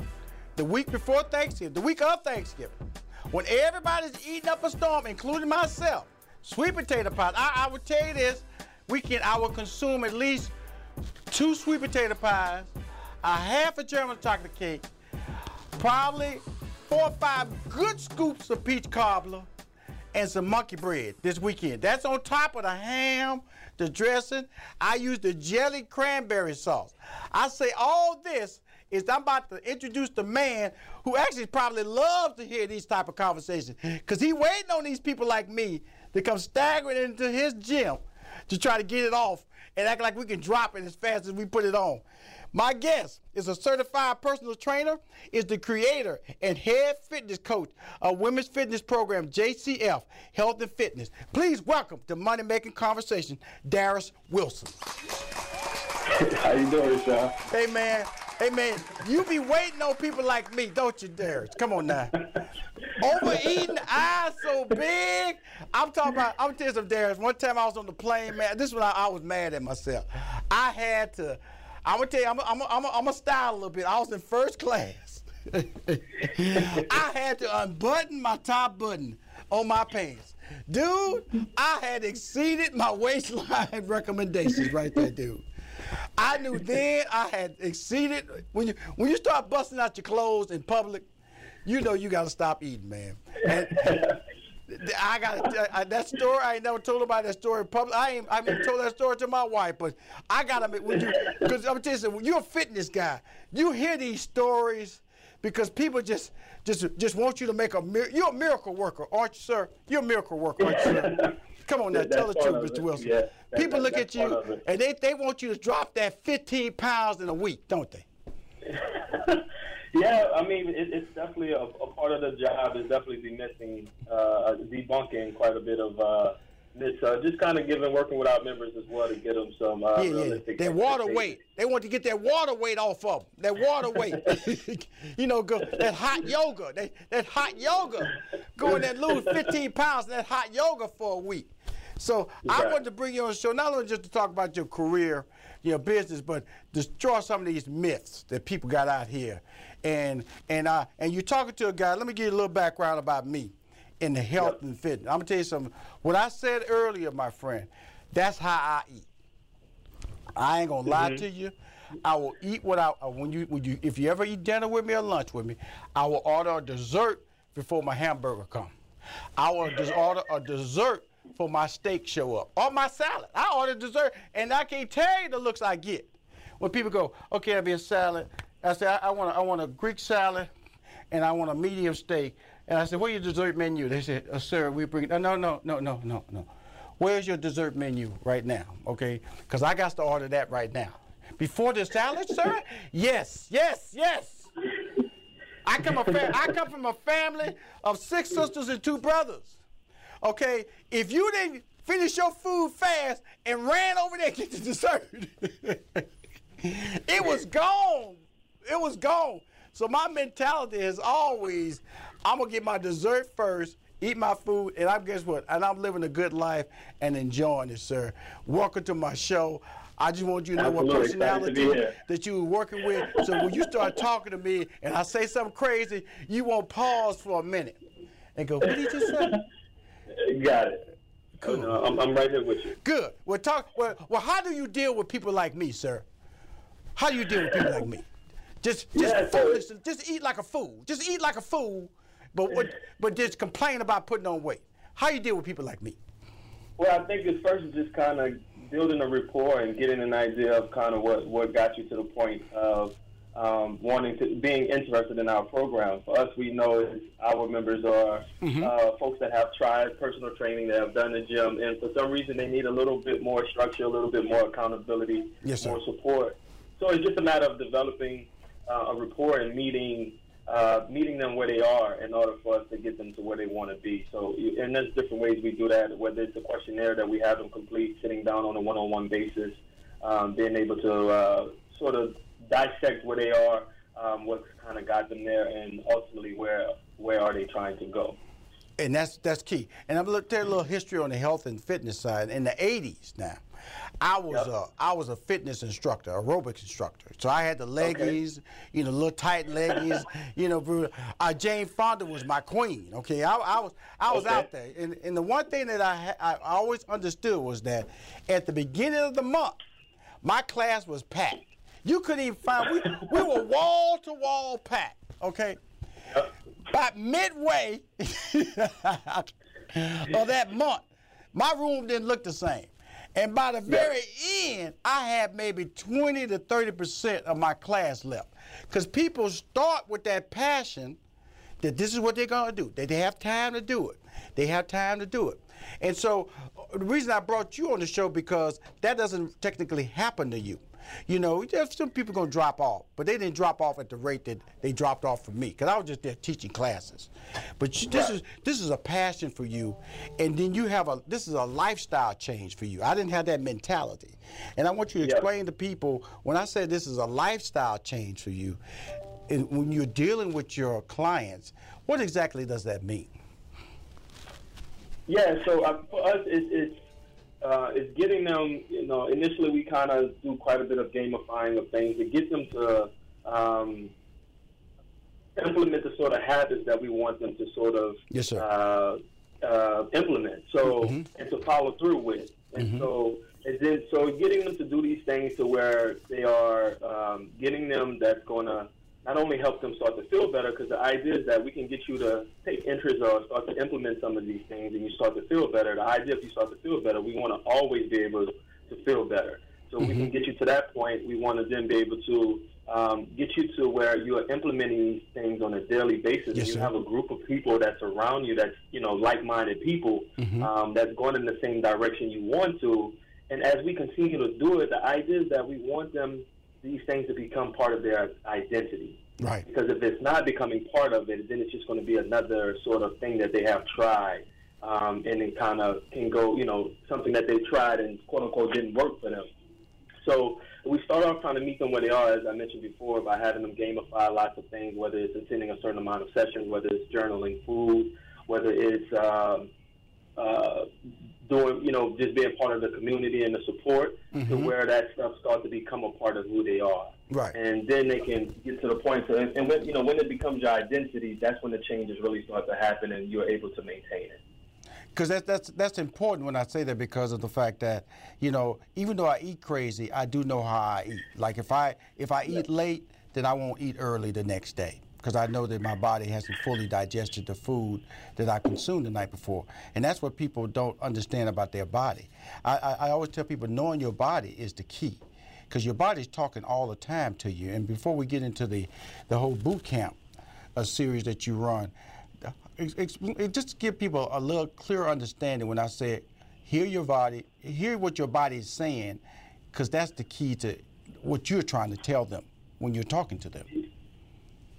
the week before Thanksgiving, the week of Thanksgiving, when everybody's eating up a storm, including myself, sweet potato pies. I, I would tell you this, we can I will consume at least two sweet potato pies, a half a German chocolate cake, probably four or five good scoops of peach cobbler, and some monkey bread this weekend. That's on top of the ham, the dressing. I use the jelly cranberry sauce. I say all this is I'm about to introduce the man who actually probably loves to hear these type of conversations because he waiting on these people like me to come staggering into his gym to try to get it off and act like we can drop it as fast as we put it on. My guest is a certified personal trainer, is the creator and head fitness coach of women's fitness program JCF Health and Fitness. Please welcome to Money Making Conversation, Daris Wilson. How you doing, Sean? Hey man, hey man, you be waiting on people like me, don't you, Daris? Come on now. Overeating, eyes so big. I'm talking about. I'm telling you some Daris. One time I was on the plane, man. This was I, I was mad at myself. I had to. I'm gonna tell you. I'm. I'm. I'm. I'm gonna style a little bit. I was in first class. [laughs] I had to unbutton my top button on my pants. Dude, I had exceeded my waistline [laughs] recommendations right there, dude. I knew then I had exceeded when you when you start busting out your clothes in public, you know you gotta stop eating, man. And I got I, that story. I ain't never told about that story public. I ain't I even told that story to my wife, but I gotta when you because I'm telling you, you're a fitness guy, you hear these stories because people just just just want you to make a mir- you're a miracle worker, aren't you, sir? You're a miracle worker, aren't you, sir? [laughs] Come on now, That- tell the truth, Mr. it. Wilson. Yeah, that- People that- look at you part of it. and they, they want you to drop that 15 pounds in a week, don't they? [laughs] Yeah, I mean, it, it's definitely a, a part of the job is definitely demissing, uh, debunking quite a bit of uh, myths. Uh, just kind of giving, working with our members as well to get them some uh, yeah, yeah. That water weight. They want to get that water weight off of them. That water weight. [laughs] [laughs] you know, go that hot yoga. That, that hot yoga. Go in there and lose 15 pounds in that hot yoga for a week. So I wanted to bring you on the show not only just to talk about your career, your business, but destroy some of these myths that people got out here. And and uh, and you're talking to a guy. Let me give you a little background about me in the health and fitness. I'm gonna tell you something. What I said earlier, my friend, that's how I eat. I ain't gonna lie to you. I will eat what I uh, when you when you if you ever eat dinner with me or lunch with me, I will order a dessert before my hamburger come. I will just [laughs] order a dessert for my steak show up or my salad. I order dessert and I can't tell you the looks I get when people go, okay, I'll be a salad. I said, I, I want a, I want a Greek salad and I want a medium steak. And I said, where's your dessert menu? They said, uh, sir, we bring, no, no, no, no, no, no, no. Where's your dessert menu right now? Okay, because I got to order that right now. Before the salad, sir? Yes, yes, yes. I come, fa- I come from a family of six sisters and two brothers. Okay, if you didn't finish your food fast and ran over there to get the dessert, [laughs] it was gone. It was gone. So my mentality is always, I'm gonna get my dessert first, eat my food, and I'm guess what? And I'm living a good life and enjoying it, sir. Welcome to my show. I just want you to know what Absolutely. Be personality that you were working with. So when you start talking to me and I say something crazy, you won't pause for a minute and go, "What did you just say?" [laughs] Got it. Cool. No, I'm, I'm right here with you. Good. Well, talk. Well, well, how do you deal with people like me, sir? How do you deal with people like me? Just, just Yeah, so- foolish. Just eat like a fool. Just eat like a fool, but what, [laughs] but just complain about putting on weight. How you deal with people like me? Well, I think it's first is just kind of building a rapport and getting an idea of kind of what, what got you to the point of um, wanting to being interested in our program. For us, we know our members are Mm-hmm. uh, folks that have tried personal training, that have done the gym, and for some reason they need a little bit more structure, a little bit more accountability, Yes, more support. So it's just a matter of developing uh, a rapport and meeting uh, meeting them where they are in order for us to get them to where they want to be. So, and there's different ways we do that. Whether it's a questionnaire that we have them complete, sitting down on a one-on-one basis, um, being able to uh, sort of dissect where they are, um, what's kind of got them there, and ultimately where where are they trying to go. And that's that's key. And I'm gonna a little history on the health and fitness side. In the '80s, now, I was Yep. a I was a fitness instructor, aerobics instructor. So I had the leggies, you know, little tight leggies. [laughs] you know, uh, Jane Fonda was my queen. Okay, I, I was I was Okay. out there, and, and the one thing that I I always understood was that at the beginning of the month, my class was packed. You couldn't even find we we were wall to wall packed. Okay. By midway [laughs] of that month, my room didn't look the same. And by the very end, I had maybe 20 to 30% of my class left. Because people start with that passion that this is what they're going to do, that they have time to do it. They have time to do it. And so uh, the reason I brought you on the show because that doesn't technically happen to you. You know, some people going to drop off, but they didn't drop off at the rate that they dropped off from me because I was just there teaching classes. But you, this is this is a passion for you, and then you have a this is a lifestyle change for you. I didn't have that mentality, and I want you to Yeah. explain to people when I say this is a lifestyle change for you, and when you're dealing with your clients, what exactly does that mean? Yeah, so uh, for us, it's it's, uh, it's getting them. You know, initially we kind of do quite a bit of gamifying of things to get them to um, implement the sort of habits that we want them to sort of Yes, sir. uh, uh, implement. So and to follow through with. And so and then so getting them to do these things to where they are um, getting them that's going to not only help them start to feel better, because the idea is that we can get you to take interest or start to implement some of these things, and you start to feel better. The idea, if you start to feel better, we want to always be able to feel better. So we can get you to that point. We want to then be able to um, get you to where you are implementing these things on a daily basis. Yes, and you sir. have a group of people that's around you that's you know like-minded people Mhm. um, that's going in the same direction you want to. And as we continue to do it, the idea is that we want them these things to become part of their identity. Right. Because if it's not becoming part of it, then it's just going to be another sort of thing that they have tried, um, and it kind of can go, you know, something that they tried and quote unquote didn't work for them. So we start off trying to meet them where they are, as I mentioned before, by having them gamify lots of things, whether it's attending a certain amount of sessions, whether it's journaling food, whether it's um, uh, doing, you know, just being part of the community and the support, to Mhm. where that stuff starts to become a part of who they are. Right. And then they can get to the point. So, and, when you know when it becomes your identity, that's when the changes really start to happen, and you're able to maintain it. Because that, that's that's important when I say that because of the fact that you know even though I eat crazy, I do know how I eat. Like if I if I eat late, then I won't eat early the next day because I know that my body hasn't fully digested the food that I consumed the night before, and that's what people don't understand about their body. I, I, I always tell people knowing your body is the key because your body's talking all the time to you. And before we get into the the whole boot camp a series that you run. Uh, ex- it just give people a little clearer understanding when I say, hear your body, hear what your body is saying, because that's the key to what you're trying to tell them when you're talking to them.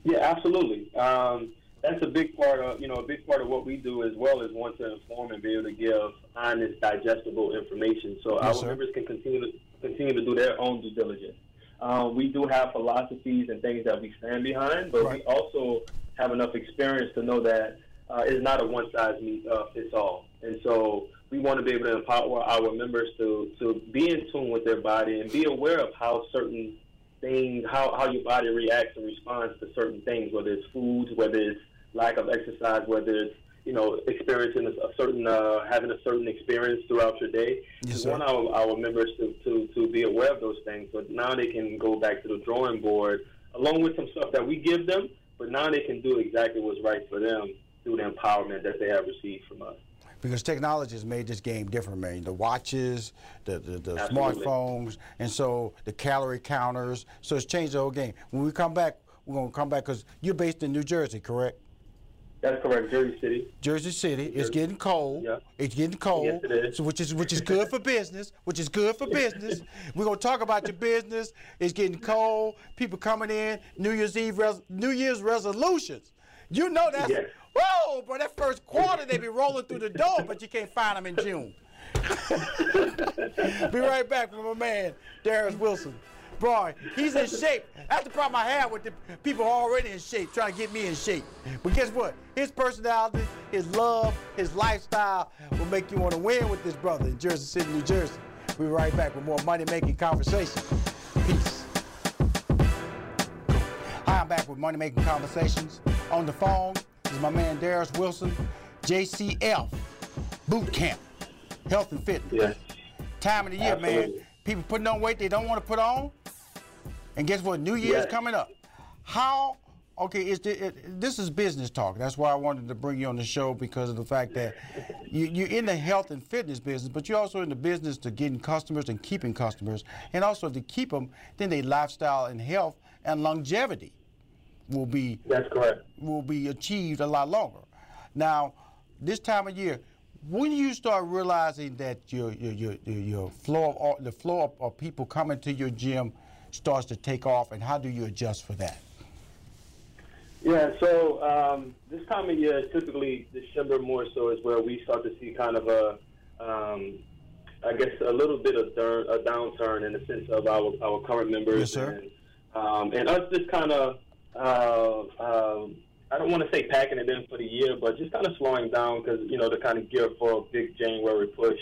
Yeah, absolutely. Um, that's a big part of you know a big part of what we do as well is want to inform and be able to give honest, digestible information. So Yes, our sir. members can continue to continue to do their own due diligence. Um, we do have philosophies and things that we stand behind, but we also have enough experience to know that uh, it's not a one size uh, fits all. And so we want to be able to empower our members to to be in tune with their body and be aware of how certain things, how, how your body reacts and responds to certain things, whether it's foods, whether it's lack of exercise, whether it's you know experiencing a, certain uh, having a certain experience throughout your day. Yes, sir. want our, our members to, to, to be aware of those things, so now they can go back to the drawing board along with some stuff that we give them, but now they can do exactly what's right for them through the empowerment that they have received from us. Because technology has made this game different, man. The watches, the, the, the smartphones, and so the calorie counters. So it's changed the whole game. When we come back, we're going to come back because you're based in New Jersey, correct? That's correct, Jersey City. Jersey City. It's getting cold. Yeah. It's getting cold. Yes, it is. So which is which is good for business. Which is good for [laughs] business. We're gonna talk about your business. It's getting cold. People coming in. New Year's Eve. Res- New Year's resolutions. You know that's. Yes. Whoa, bro! That first quarter they be rolling through the door, but you can't find them in June. [laughs] be right back with my man Daris Wilson. Boy, he's in shape. That's the problem I have with the people already in shape, trying to get me in shape. But guess what? His personality, his love, his lifestyle will make you want to win with this brother in Jersey City, New Jersey. We'll be right back with more money making conversation. Peace. Hi, I'm back with Money Making Conversations. On the phone is my man Daris Wilson, JCF, Boot Camp, Health and Fitness. Yes. Time of the year, man. People putting on weight they don't want to put on. And guess what? New Year's Yes. coming up. How? Okay, it's it, this is business talk. That's why I wanted to bring you on the show because of the fact that you, you're in the health and fitness business, but you're also in the business to getting customers and keeping customers, and also to keep them. Then their lifestyle and health and longevity will be That's correct. will be achieved a lot longer. Now, this time of year, when you start realizing that your your your, your, flow of the flow of, of people coming to your gym starts to take off, and how do you adjust for that? Yeah, so um, this time of year, typically December more so is where we start to see kind of a, um, I guess, a little bit of dur- a downturn in the sense of our, our current members. Yes. And, um, and us just kind of, uh, um, I don't want to say packing it in for the year, but just kind of slowing down because, you know, to kind of gear for a big January push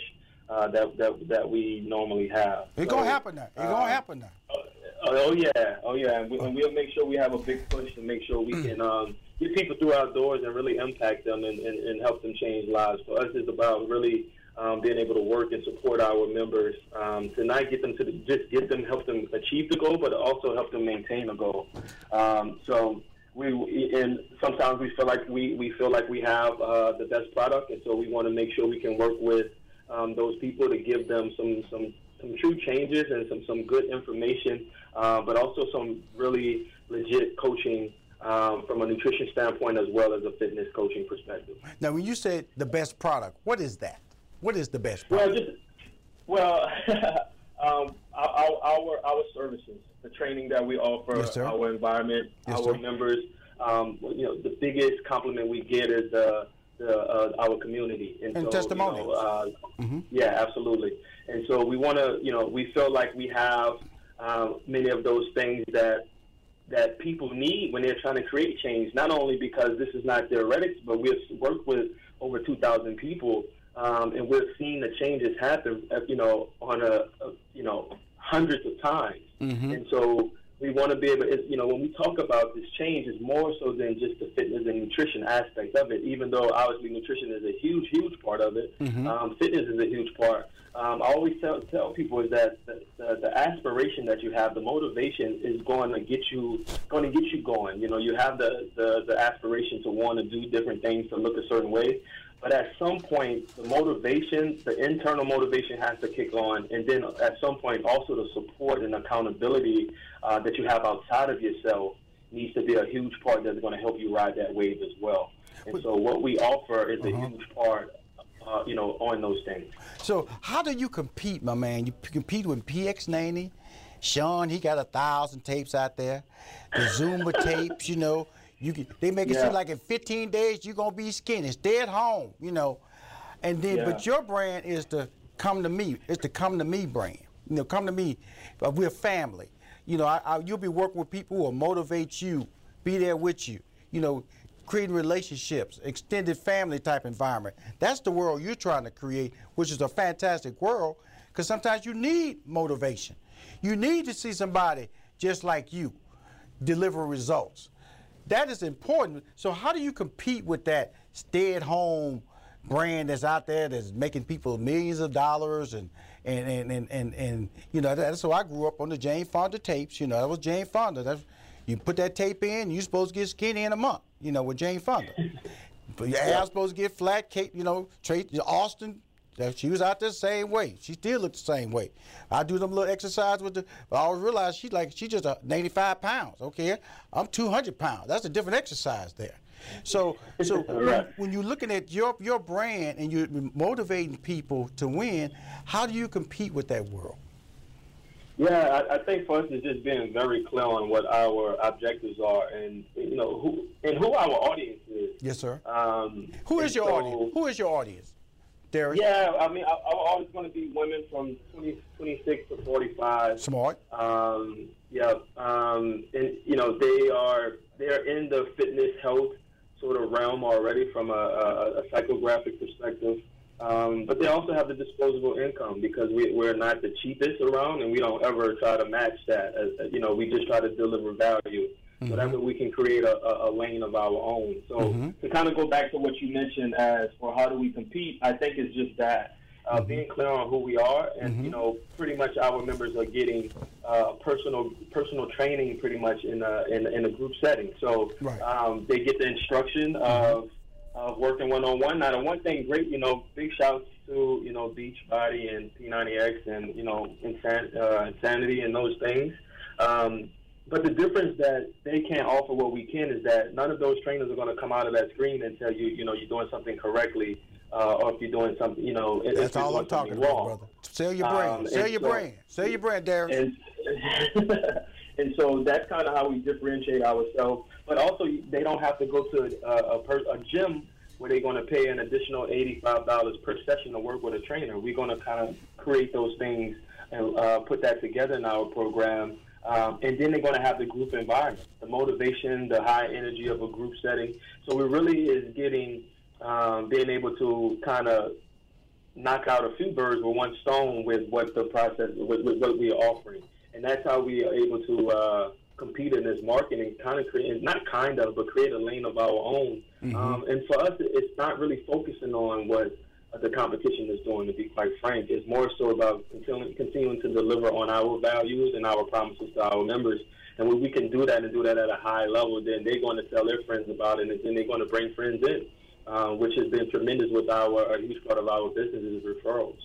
uh, that, that, that we normally have. It's So, gonna happen now. It's uh, gonna happen now. Oh, oh yeah, oh yeah, and, we, and we'll make sure we have a big push to make sure we Mm. can um, get people through our doors and really impact them and, and, and help them change lives. For us, it's about really um, being able to work and support our members um, to not get them to the, just get them, help them achieve the goal, but also help them maintain the goal. Um, so we and sometimes we feel like we, we feel like we have uh, the best product, and so we want to make sure we can work with um, those people to give them some some some true changes and some some good information, uh, but also some really legit coaching um, from a nutrition standpoint as well as a fitness coaching perspective. Now, when you said the best product, what is that? What is the best Well, just well, [laughs] um, our, our our services, the training that we offer, Yes, our environment, Yes, our sir. members. Um, you know, the biggest compliment we get is the the uh, our community And so, you know, uh, Mhm. yeah, absolutely. And so we want to, you know, we feel like we have um, many of those things that that people need when they're trying to create change. Not only because this is not theoretics, but we've worked with over 2,000 people, um, and we're seeing the changes happen. uh, You know, on a, a you know hundreds of times. Mm-hmm. And so we want to be able, it's, you know, when we talk about this change, it's more so than just the fitness and nutrition aspect of it. Even though obviously nutrition is a huge, huge part of it, Mhm. um, fitness is a huge part. Um, I always tell, tell people is that the, the, the aspiration that you have, the motivation is going to get you going to get you going. You know, you have the, the, the aspiration to want to do different things, to look a certain way. But at some point, the motivation, the internal motivation has to kick on. And then at some point, also the support and accountability uh, that you have outside of yourself needs to be a huge part that's going to help you ride that wave as well. And so what we offer is a huge part, uh, you know, on those things. So how do you compete, my man? You p- compete with PX90. Sean, he got a thousand tapes out there. The Zumba tapes, you know. You can, they make it Yeah. seem like in 15 days you're gonna be skinny. Stay at home, you know. And then, but your brand is the come to me. It's the come to me brand. You know, come to me. Uh, we're family. You know, I, I, you'll be working with people who will motivate you, be there with you. You know, creating relationships, extended family type environment. That's the world you're trying to create, which is a fantastic world. Because sometimes you need motivation. You need to see somebody just like you deliver results. That is important. So how do you compete with that stay-at-home brand that's out there that's making people millions of dollars and and and and and, and you know that's so I grew up on the Jane Fonda tapes. You know that was Jane Fonda. That's, you put that tape in, you're supposed to get skinny in a month. You know with Jane Fonda. But your ass supposed to get flat. Kate, you know, Tracy Austin. She was out there the same way. She still looked the same way. I do them little exercise with the, but I always realize she's like she's just a 95 pounds. Okay, I'm 200 pounds. That's a different exercise there. So, so [laughs] when, when you're looking at your your brand and you're motivating people to win, how do you compete with that world? Yeah, I, I think for us it's just being very clear on what our objectives are, and you know who and who our audience is. Yes, sir. Um, Who is your so- audience? Who is your audience, Daris? Yeah, I mean, I, I'm always going to be women from 20, 26 to 45. Smart. Um, yeah, um, and you know they are they're in the fitness health sort of realm already from a, a, a psychographic perspective. Um, but they also have the disposable income because we, we're not the cheapest around, and we don't ever try to match that. As, you know, we just try to deliver value. That way we can create a, a, a lane of our own. So Mhm. to kind of go back to what you mentioned as for how do we compete, I think it's just that uh, being clear on who we are, and you know, pretty much our members are getting uh, personal personal training pretty much in a in, in a group setting. So Right. um, they get the instruction of of working one on one. Now, the one thing great, you know, big shouts to you know Beachbody and P90X and you know Insan- uh, Insanity and those things. Um, but the difference that they can't offer what we can is that none of those trainers are going to come out of that screen and tell you, you know, you're doing something correctly, uh, or if you're doing something, you know, if That's you're all I'm talking about, wrong. brother. Sell your brand. Um, Sell your so- brand. Sell your brand, Daris. And [laughs] and so that's kind of how we differentiate ourselves. But also, they don't have to go to a, a, per, a gym where they're going to pay an additional eighty-five dollars per session to work with a trainer. We're going to kind of create those things and uh, put that together in our program. Um, and then they're going to have the group environment, the motivation, the high energy of a group setting. So it really is getting, um, being able to kind of knock out a few birds with one stone with what the process, with, with what we're offering. And that's how we are able to uh, compete in this market and kind of create, not kind of, but create a lane of our own. Um, and for us, it's not really focusing on what the competition is doing, to be quite frank. It's more so about continuing, continuing to deliver on our values and our promises to our members. And when we can do that and do that at a high level, then they're going to tell their friends about it, and then they're going to bring friends in, uh, which has been tremendous with our, a huge part of our business is referrals.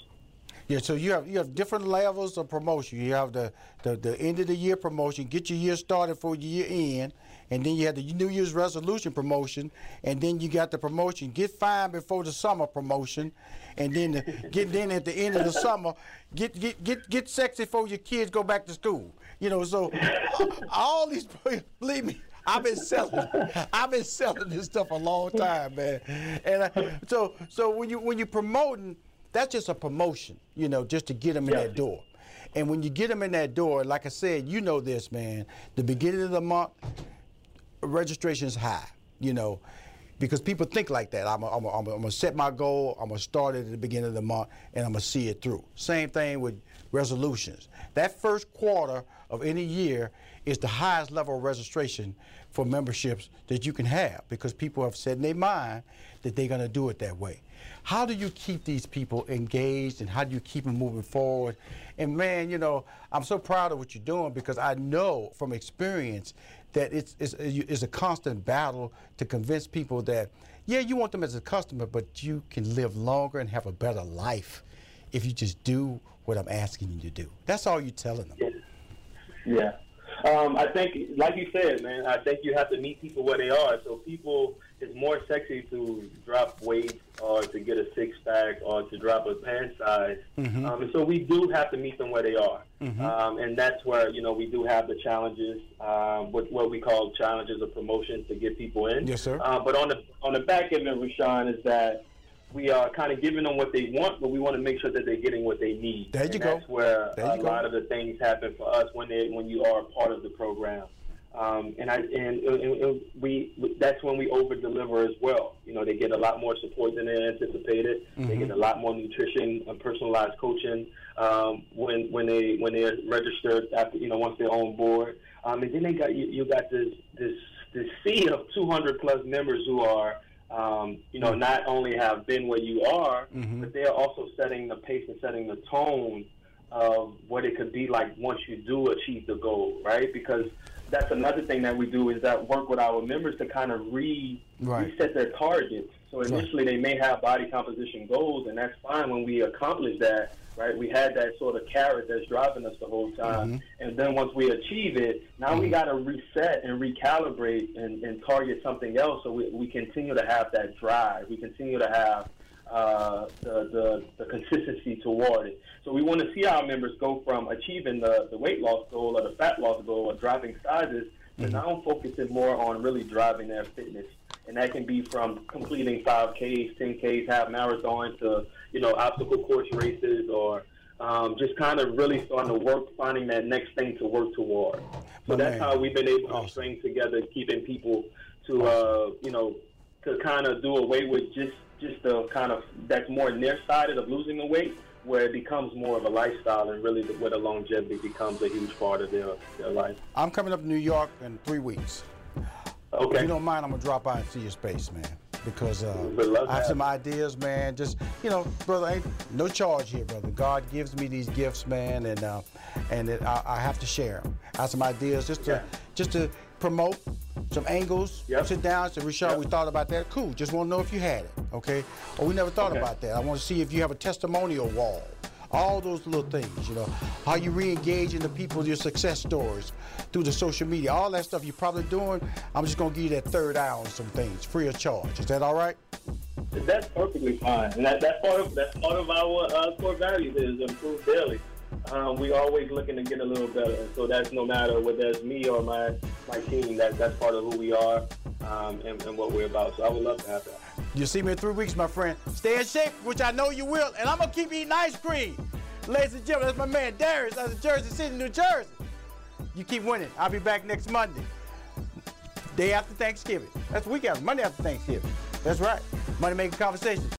Yeah, so you have you have different levels of promotion. You have the, the, the end of the year promotion, get your year started for your year end, and then you have the New Year's resolution promotion, and then you got the promotion, get fine before the summer promotion, and then the, get then at the end of the summer, get get get get sexy before your kids go back to school. You know, so all these [laughs] believe me. I've been selling. I've been selling this stuff a long time, man. And I, so, so when you when you're promoting, that's just a promotion, you know, just to get them in that door. And when you get them in that door, like I said, you know this, man. The beginning of the month, registration is high, you know, because people think like that. I'm going to set my goal, I'm going to start it at the beginning of the month, and I'm going to see it through. Same thing with resolutions. That first quarter of any year is the highest level of registration for memberships that you can have because people have said in their mind that they're going to do it that way. How do you keep these people engaged and how do you keep them moving forward? And man, you know, I'm so proud of what you're doing because I know from experience that it's, it's, it's a constant battle to convince people that, yeah, you want them as a customer, but you can live longer and have a better life if you just do what I'm asking you to do. That's all you're telling them. Yeah. Um, I think, like you said, man, I think you have to meet people where they are. So people, it's more sexy to drop weight or to get a six pack or to drop a pant size. Mm-hmm. Um, and so we do have to meet them where they are. Mm-hmm. Um, and that's where, you know, we do have the challenges, um, with what we call challenges of promotions to get people in. Yes, sir. Uh, but on the on the back end of Rushion is that we are kind of giving them what they want, but we want to make sure that they're getting what they need. There you and go. That's where a go. lot of the things happen for us when they when you are part of the program. Um, and I and, and, and we that's when we over deliver as well. You know, they get a lot more support than they anticipated. Mm-hmm. They get a lot more nutrition and personalized coaching um, when when they when they're registered after you know once they're on board. Um, and then they got you, you got this this this sea of 200 plus members who are um, you know, not only have been where you are, mm-hmm. but they are also setting the pace and setting the tone of what it could be like once you do achieve the goal, right? Because that's another thing that we do is that work with our members to kind of re right. reset their targets. So initially right. they may have body composition goals, and that's fine when we accomplish that right? We had that sort of carrot that's driving us the whole time. Mm-hmm. And then once we achieve it, now mm-hmm. we got to reset and recalibrate and, and target something else so we, we continue to have that drive. We continue to have uh, the, the, the consistency toward it. So we want to see our members go from achieving the, the weight loss goal or the fat loss goal or dropping sizes to mm-hmm. now focusing more on really driving their fitness and that can be from completing 5Ks, 10Ks, half marathons to you know obstacle course races or um, just kind of really starting to work, finding that next thing to work toward. So that's how we've been able awesome. to string together, keeping people to uh, you know to kind of do away with just just the kind of that's more nearsighted of losing the weight, where it becomes more of a lifestyle and really the, where the longevity becomes a huge part of their their life. I'm coming up to New York in three weeks. Okay. If you don't mind, I'm gonna drop by and see your space, man. Because uh, I have some ideas, man. Just you know, brother, ain't no charge here, brother. God gives me these gifts, man, and uh, and it, I, I, have to share them. I have some ideas just to yeah. just to promote some angles. Yep. Sit down, say, Rushion, yep. we thought about that. Cool. Just want to know if you had it, okay? Or we never thought okay. about that. I want to see if you have a testimonial wall all those little things, you know, how you re-engage in the people, your success stories through the social media, all that stuff you're probably doing. I'm just gonna give you that third hour on some things, free of charge. Is that all right? That's perfectly fine, and that, that's part of that's part of our uh, core values is improve daily. Um, we always looking to get a little better, so that's no matter whether it's me or my my team. That that's part of who we are um, and, and what we're about. So I would love to have that. You see me in three weeks, my friend. Stay in shape, which I know you will, and I'm gonna keep eating ice cream. Ladies and gentlemen, that's my man Daris out of Jersey City, New Jersey. You keep winning. I'll be back next Monday. Day after Thanksgiving. That's week after, Monday after Thanksgiving. That's right. Money Making Conversation.